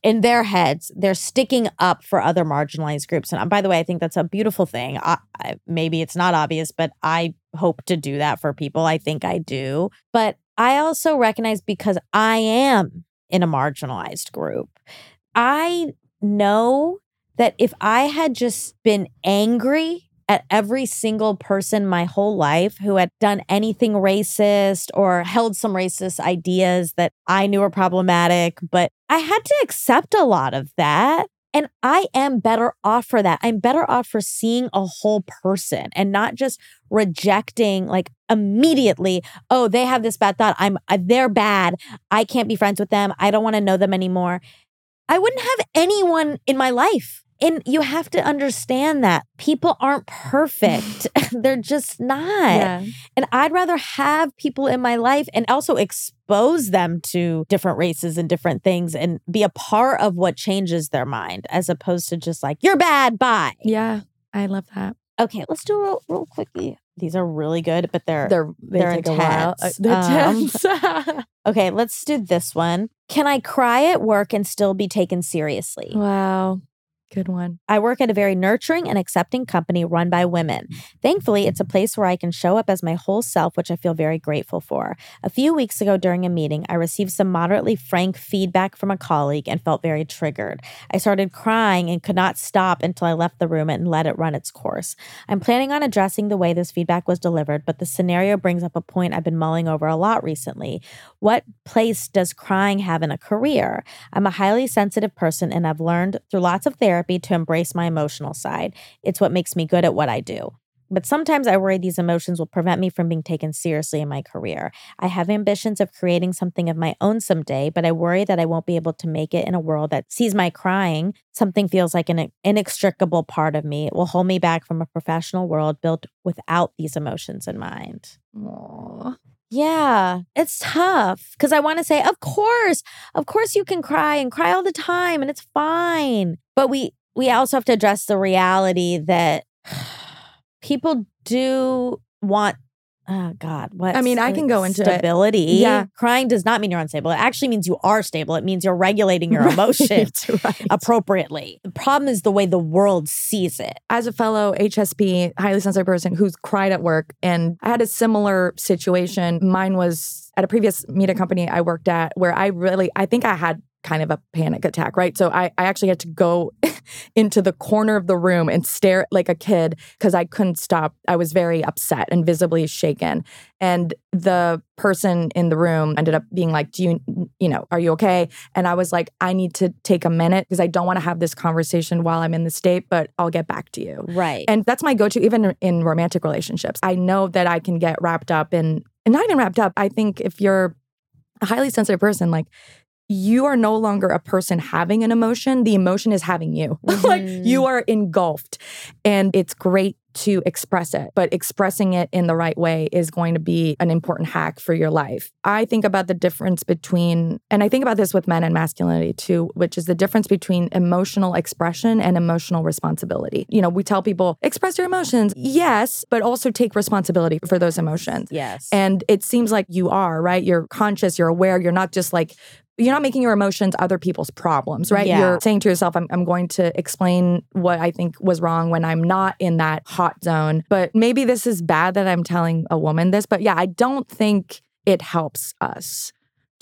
in their heads they're sticking up for other marginalized groups. And uh, by the way I think that's a beautiful thing. I, I, maybe it's not obvious but I hope to do that for people. I think I do. But I also recognize because I am in a marginalized group I know that if I had just been angry at every single person my whole life who had done anything racist or held some racist ideas that I knew were problematic, but I had to accept a lot of that. And I am better off for that. I'm better off for seeing a whole person and not just rejecting like immediately, oh, they have this bad thought. I'm uh, they're bad. I can't be friends with them. I don't want to know them anymore. I wouldn't have anyone in my life. And you have to understand that people aren't perfect. [LAUGHS] [LAUGHS] They're just not. And I'd rather have people in my life and also expose them to different races and different things and be a part of what changes their mind as opposed to just like, you're bad, bye. Yeah. I love that. Okay, let's do a real, real quickly. These are really good, but they're, They're they They're take a while. Uh, intense. They're Um, tense. [LAUGHS] okay. Let's do this one. Can I cry at work and still be taken seriously? wow. Good one. I work at a very nurturing and accepting company run by women. Thankfully, it's a place where I can show up as my whole self, which I feel very grateful for. A few weeks ago during a meeting, I received some moderately frank feedback from a colleague and felt very triggered. I started crying and could not stop until I left the room and let it run its course. I'm planning on addressing the way this feedback was delivered, but the scenario brings up a point I've been mulling over a lot recently. What place does crying have in a career? I'm a highly sensitive person and I've learned through lots of therapy to embrace my emotional side. It's what makes me good at what I do. But sometimes I worry these emotions will prevent me from being taken seriously in my career. I have ambitions of creating something of my own someday, but I worry that I won't be able to make it in a world that sees my crying. Something feels like an inextricable part of me. It will hold me back from a professional world built without these emotions in mind. Aw. Yeah, it's tough because I want to say, of course, of course you can cry and cry all the time and it's fine. But we we also have to address the reality that [SIGHS] people do want oh god, what I mean, I can go into it. stability. Yeah. Crying does not mean you're unstable. It actually means you are stable. It means you're regulating your [LAUGHS] Right, emotions [LAUGHS] right. appropriately. The problem is the way the world sees it. as a fellow HSP, highly sensitive person who's cried at work, and I had a similar situation. Mine was at a previous media company I worked at where I really, I think I had kind of a panic attack, right? So I, I actually had to go [LAUGHS] into the corner of the room and stare like a kid because I couldn't stop. I was very upset and visibly shaken. And the person in the room ended up being like, Do you, you know, are you okay? And I was like, I need to take a minute because I don't want to have this conversation while I'm in the state, but I'll get back to you. Right. And that's my go to, even in romantic relationships. I know that I can get wrapped up in, and not even wrapped up. I think if you're a highly sensitive person, like, you are no longer a person having an emotion. The emotion is having you. [LAUGHS] like Mhm. you are engulfed. And it's great to express it, but expressing it in the right way is going to be an important hack for your life. I think about the difference between, and I think about this with men and masculinity too, which is the difference between emotional expression and emotional responsibility. You know, we tell people, express your emotions, yes, but also take responsibility for those emotions. yes. And it seems like you are, right? You're conscious, you're aware, you're not just like, you're not making your emotions other people's problems, right? Yeah. You're saying to yourself, I'm, I'm going to explain what I think was wrong when I'm not in that hot zone. But maybe this is bad that I'm telling a woman this. But yeah, I don't think it helps us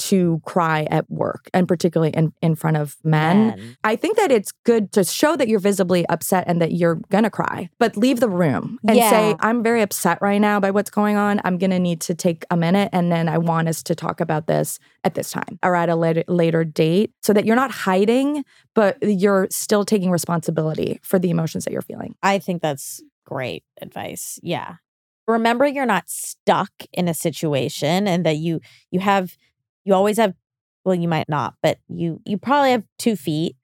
to cry at work and particularly in, in front of men. Men. I think that it's good to show that you're visibly upset and that you're gonna cry, but leave the room and Yeah. say, I'm very upset right now by what's going on. I'm gonna need to take a minute and then I want us to talk about this at this time or at a later, later date so that you're not hiding, but you're still taking responsibility for the emotions that you're feeling. I think that's great advice. Yeah. Remember you're not stuck in a situation and that you you have you always have well you might not, but you you probably have two feet.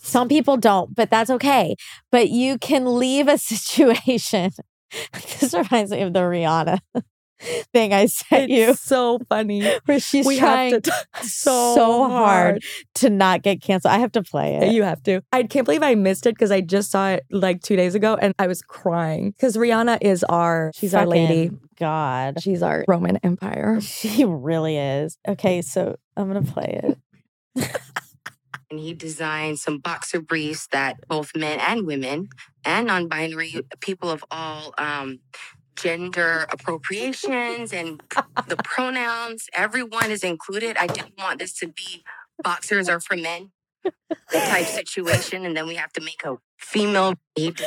Some people don't, but that's okay. But you can leave a [LAUGHS] situation. this reminds me of the Rihanna [LAUGHS] thing I sent you [LAUGHS] so funny. where she's we trying have to talk [LAUGHS] so, so hard to not get canceled. I have to play it. You have to. I can't believe I missed it because I just saw it like two days ago and I was crying because Rihanna is our, she's our lady. God. She's our Roman Empire. She really is. Okay, so I'm gonna play it. and he designed some boxer briefs that both men and women and non-binary people of all um, gender appropriations and the pronouns. Everyone is included. I didn't want this to be boxers are for men type situation and then we have to make a female babe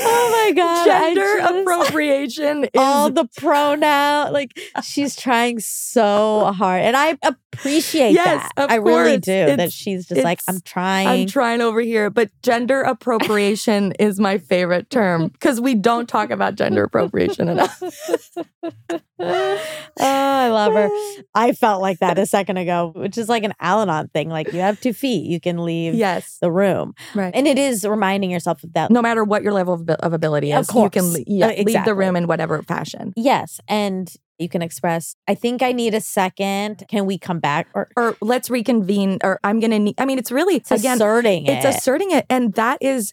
Oh my god. Gender just- appropriation [LAUGHS] is All the pronoun, like she's [LAUGHS] trying so hard, and I appreciate Yes, that. of I really course. do. that she's just like, I'm trying. I'm trying over here, but gender appropriation is my favorite term [LAUGHS] because we don't talk about gender appropriation enough. oh, I love her. I felt like that a second ago, which is like an Al-Anon thing. Like you have two feet, you can leave yes, the room, right. and it is reminding yourself of that. no matter what your level of, of ability Of is, you can yeah, Uh, leave the room in whatever fashion. Yes, and you can express. I think I need a second. Can we come back? Or Or let's reconvene. Or I'm gonna need. I mean, it's really it's again, asserting it's it. asserting it, and that is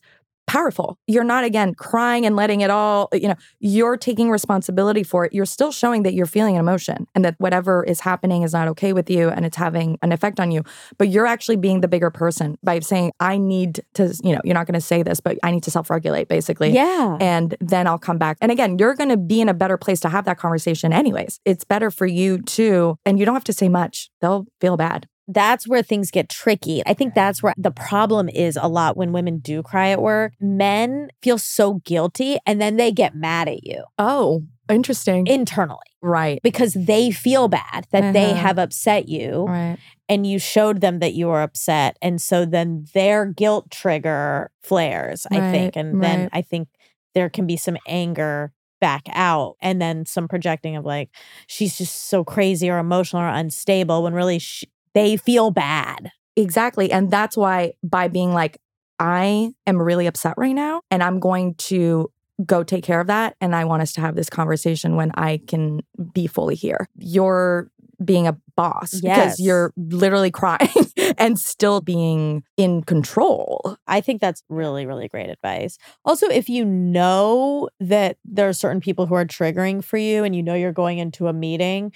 powerful. You're not again crying and letting it all, you know, you're taking responsibility for it. You're still showing that you're feeling an emotion and that whatever is happening is not okay with you and it's having an effect on you. But you're actually being the bigger person by saying, I need to, you know, you're not going to say this, but I need to self regulate basically. Yeah. And then I'll come back. And again, you're going to be in a better place to have that conversation, anyways. It's better for you too. And you don't have to say much, they'll feel bad. That's where things get tricky. I think that's where the problem is a lot when women do cry at work. Men feel so guilty and then they get mad at you Oh, interesting. internally right. because they feel bad that they Uh-huh. have upset you Right. and you showed them that you were upset. And so then their guilt trigger flares, I think. Right, And then. I think there can be some anger back out and then some projecting of like, she's just so crazy or emotional or unstable when really sh- they feel bad. Exactly. And that's why by being like, I am really upset right now and I'm going to go take care of that. And I want us to have this conversation when I can be fully here. You're being a boss Yes. because you're literally crying [LAUGHS] and still being in control. I think that's really, really great advice. Also, if you know that there are certain people who are triggering for you and you know you're going into a meeting,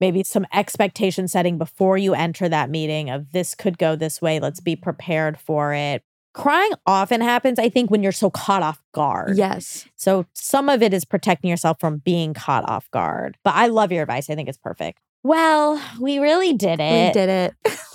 maybe some expectation setting before you enter that meeting of this could go this way. Let's be prepared for it. Crying often happens, I think, when you're so caught off guard. Yes. So some of it is protecting yourself from being caught off guard. But I love your advice. I think it's perfect. Well, we really did it. We did it. [LAUGHS]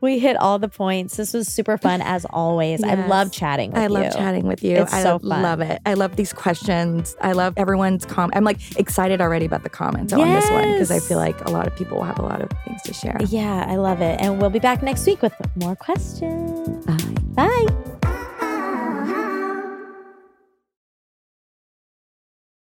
We hit all the points. This was super fun as always. I love chatting with I you. love chatting with you. It's I so fun. love it. I love these questions. I love everyone's com. I'm like excited already about the comments on this one because I feel like a lot of people will have a lot of things to share. Yeah, I love it. And we'll be back next week with more questions. Bye. Bye.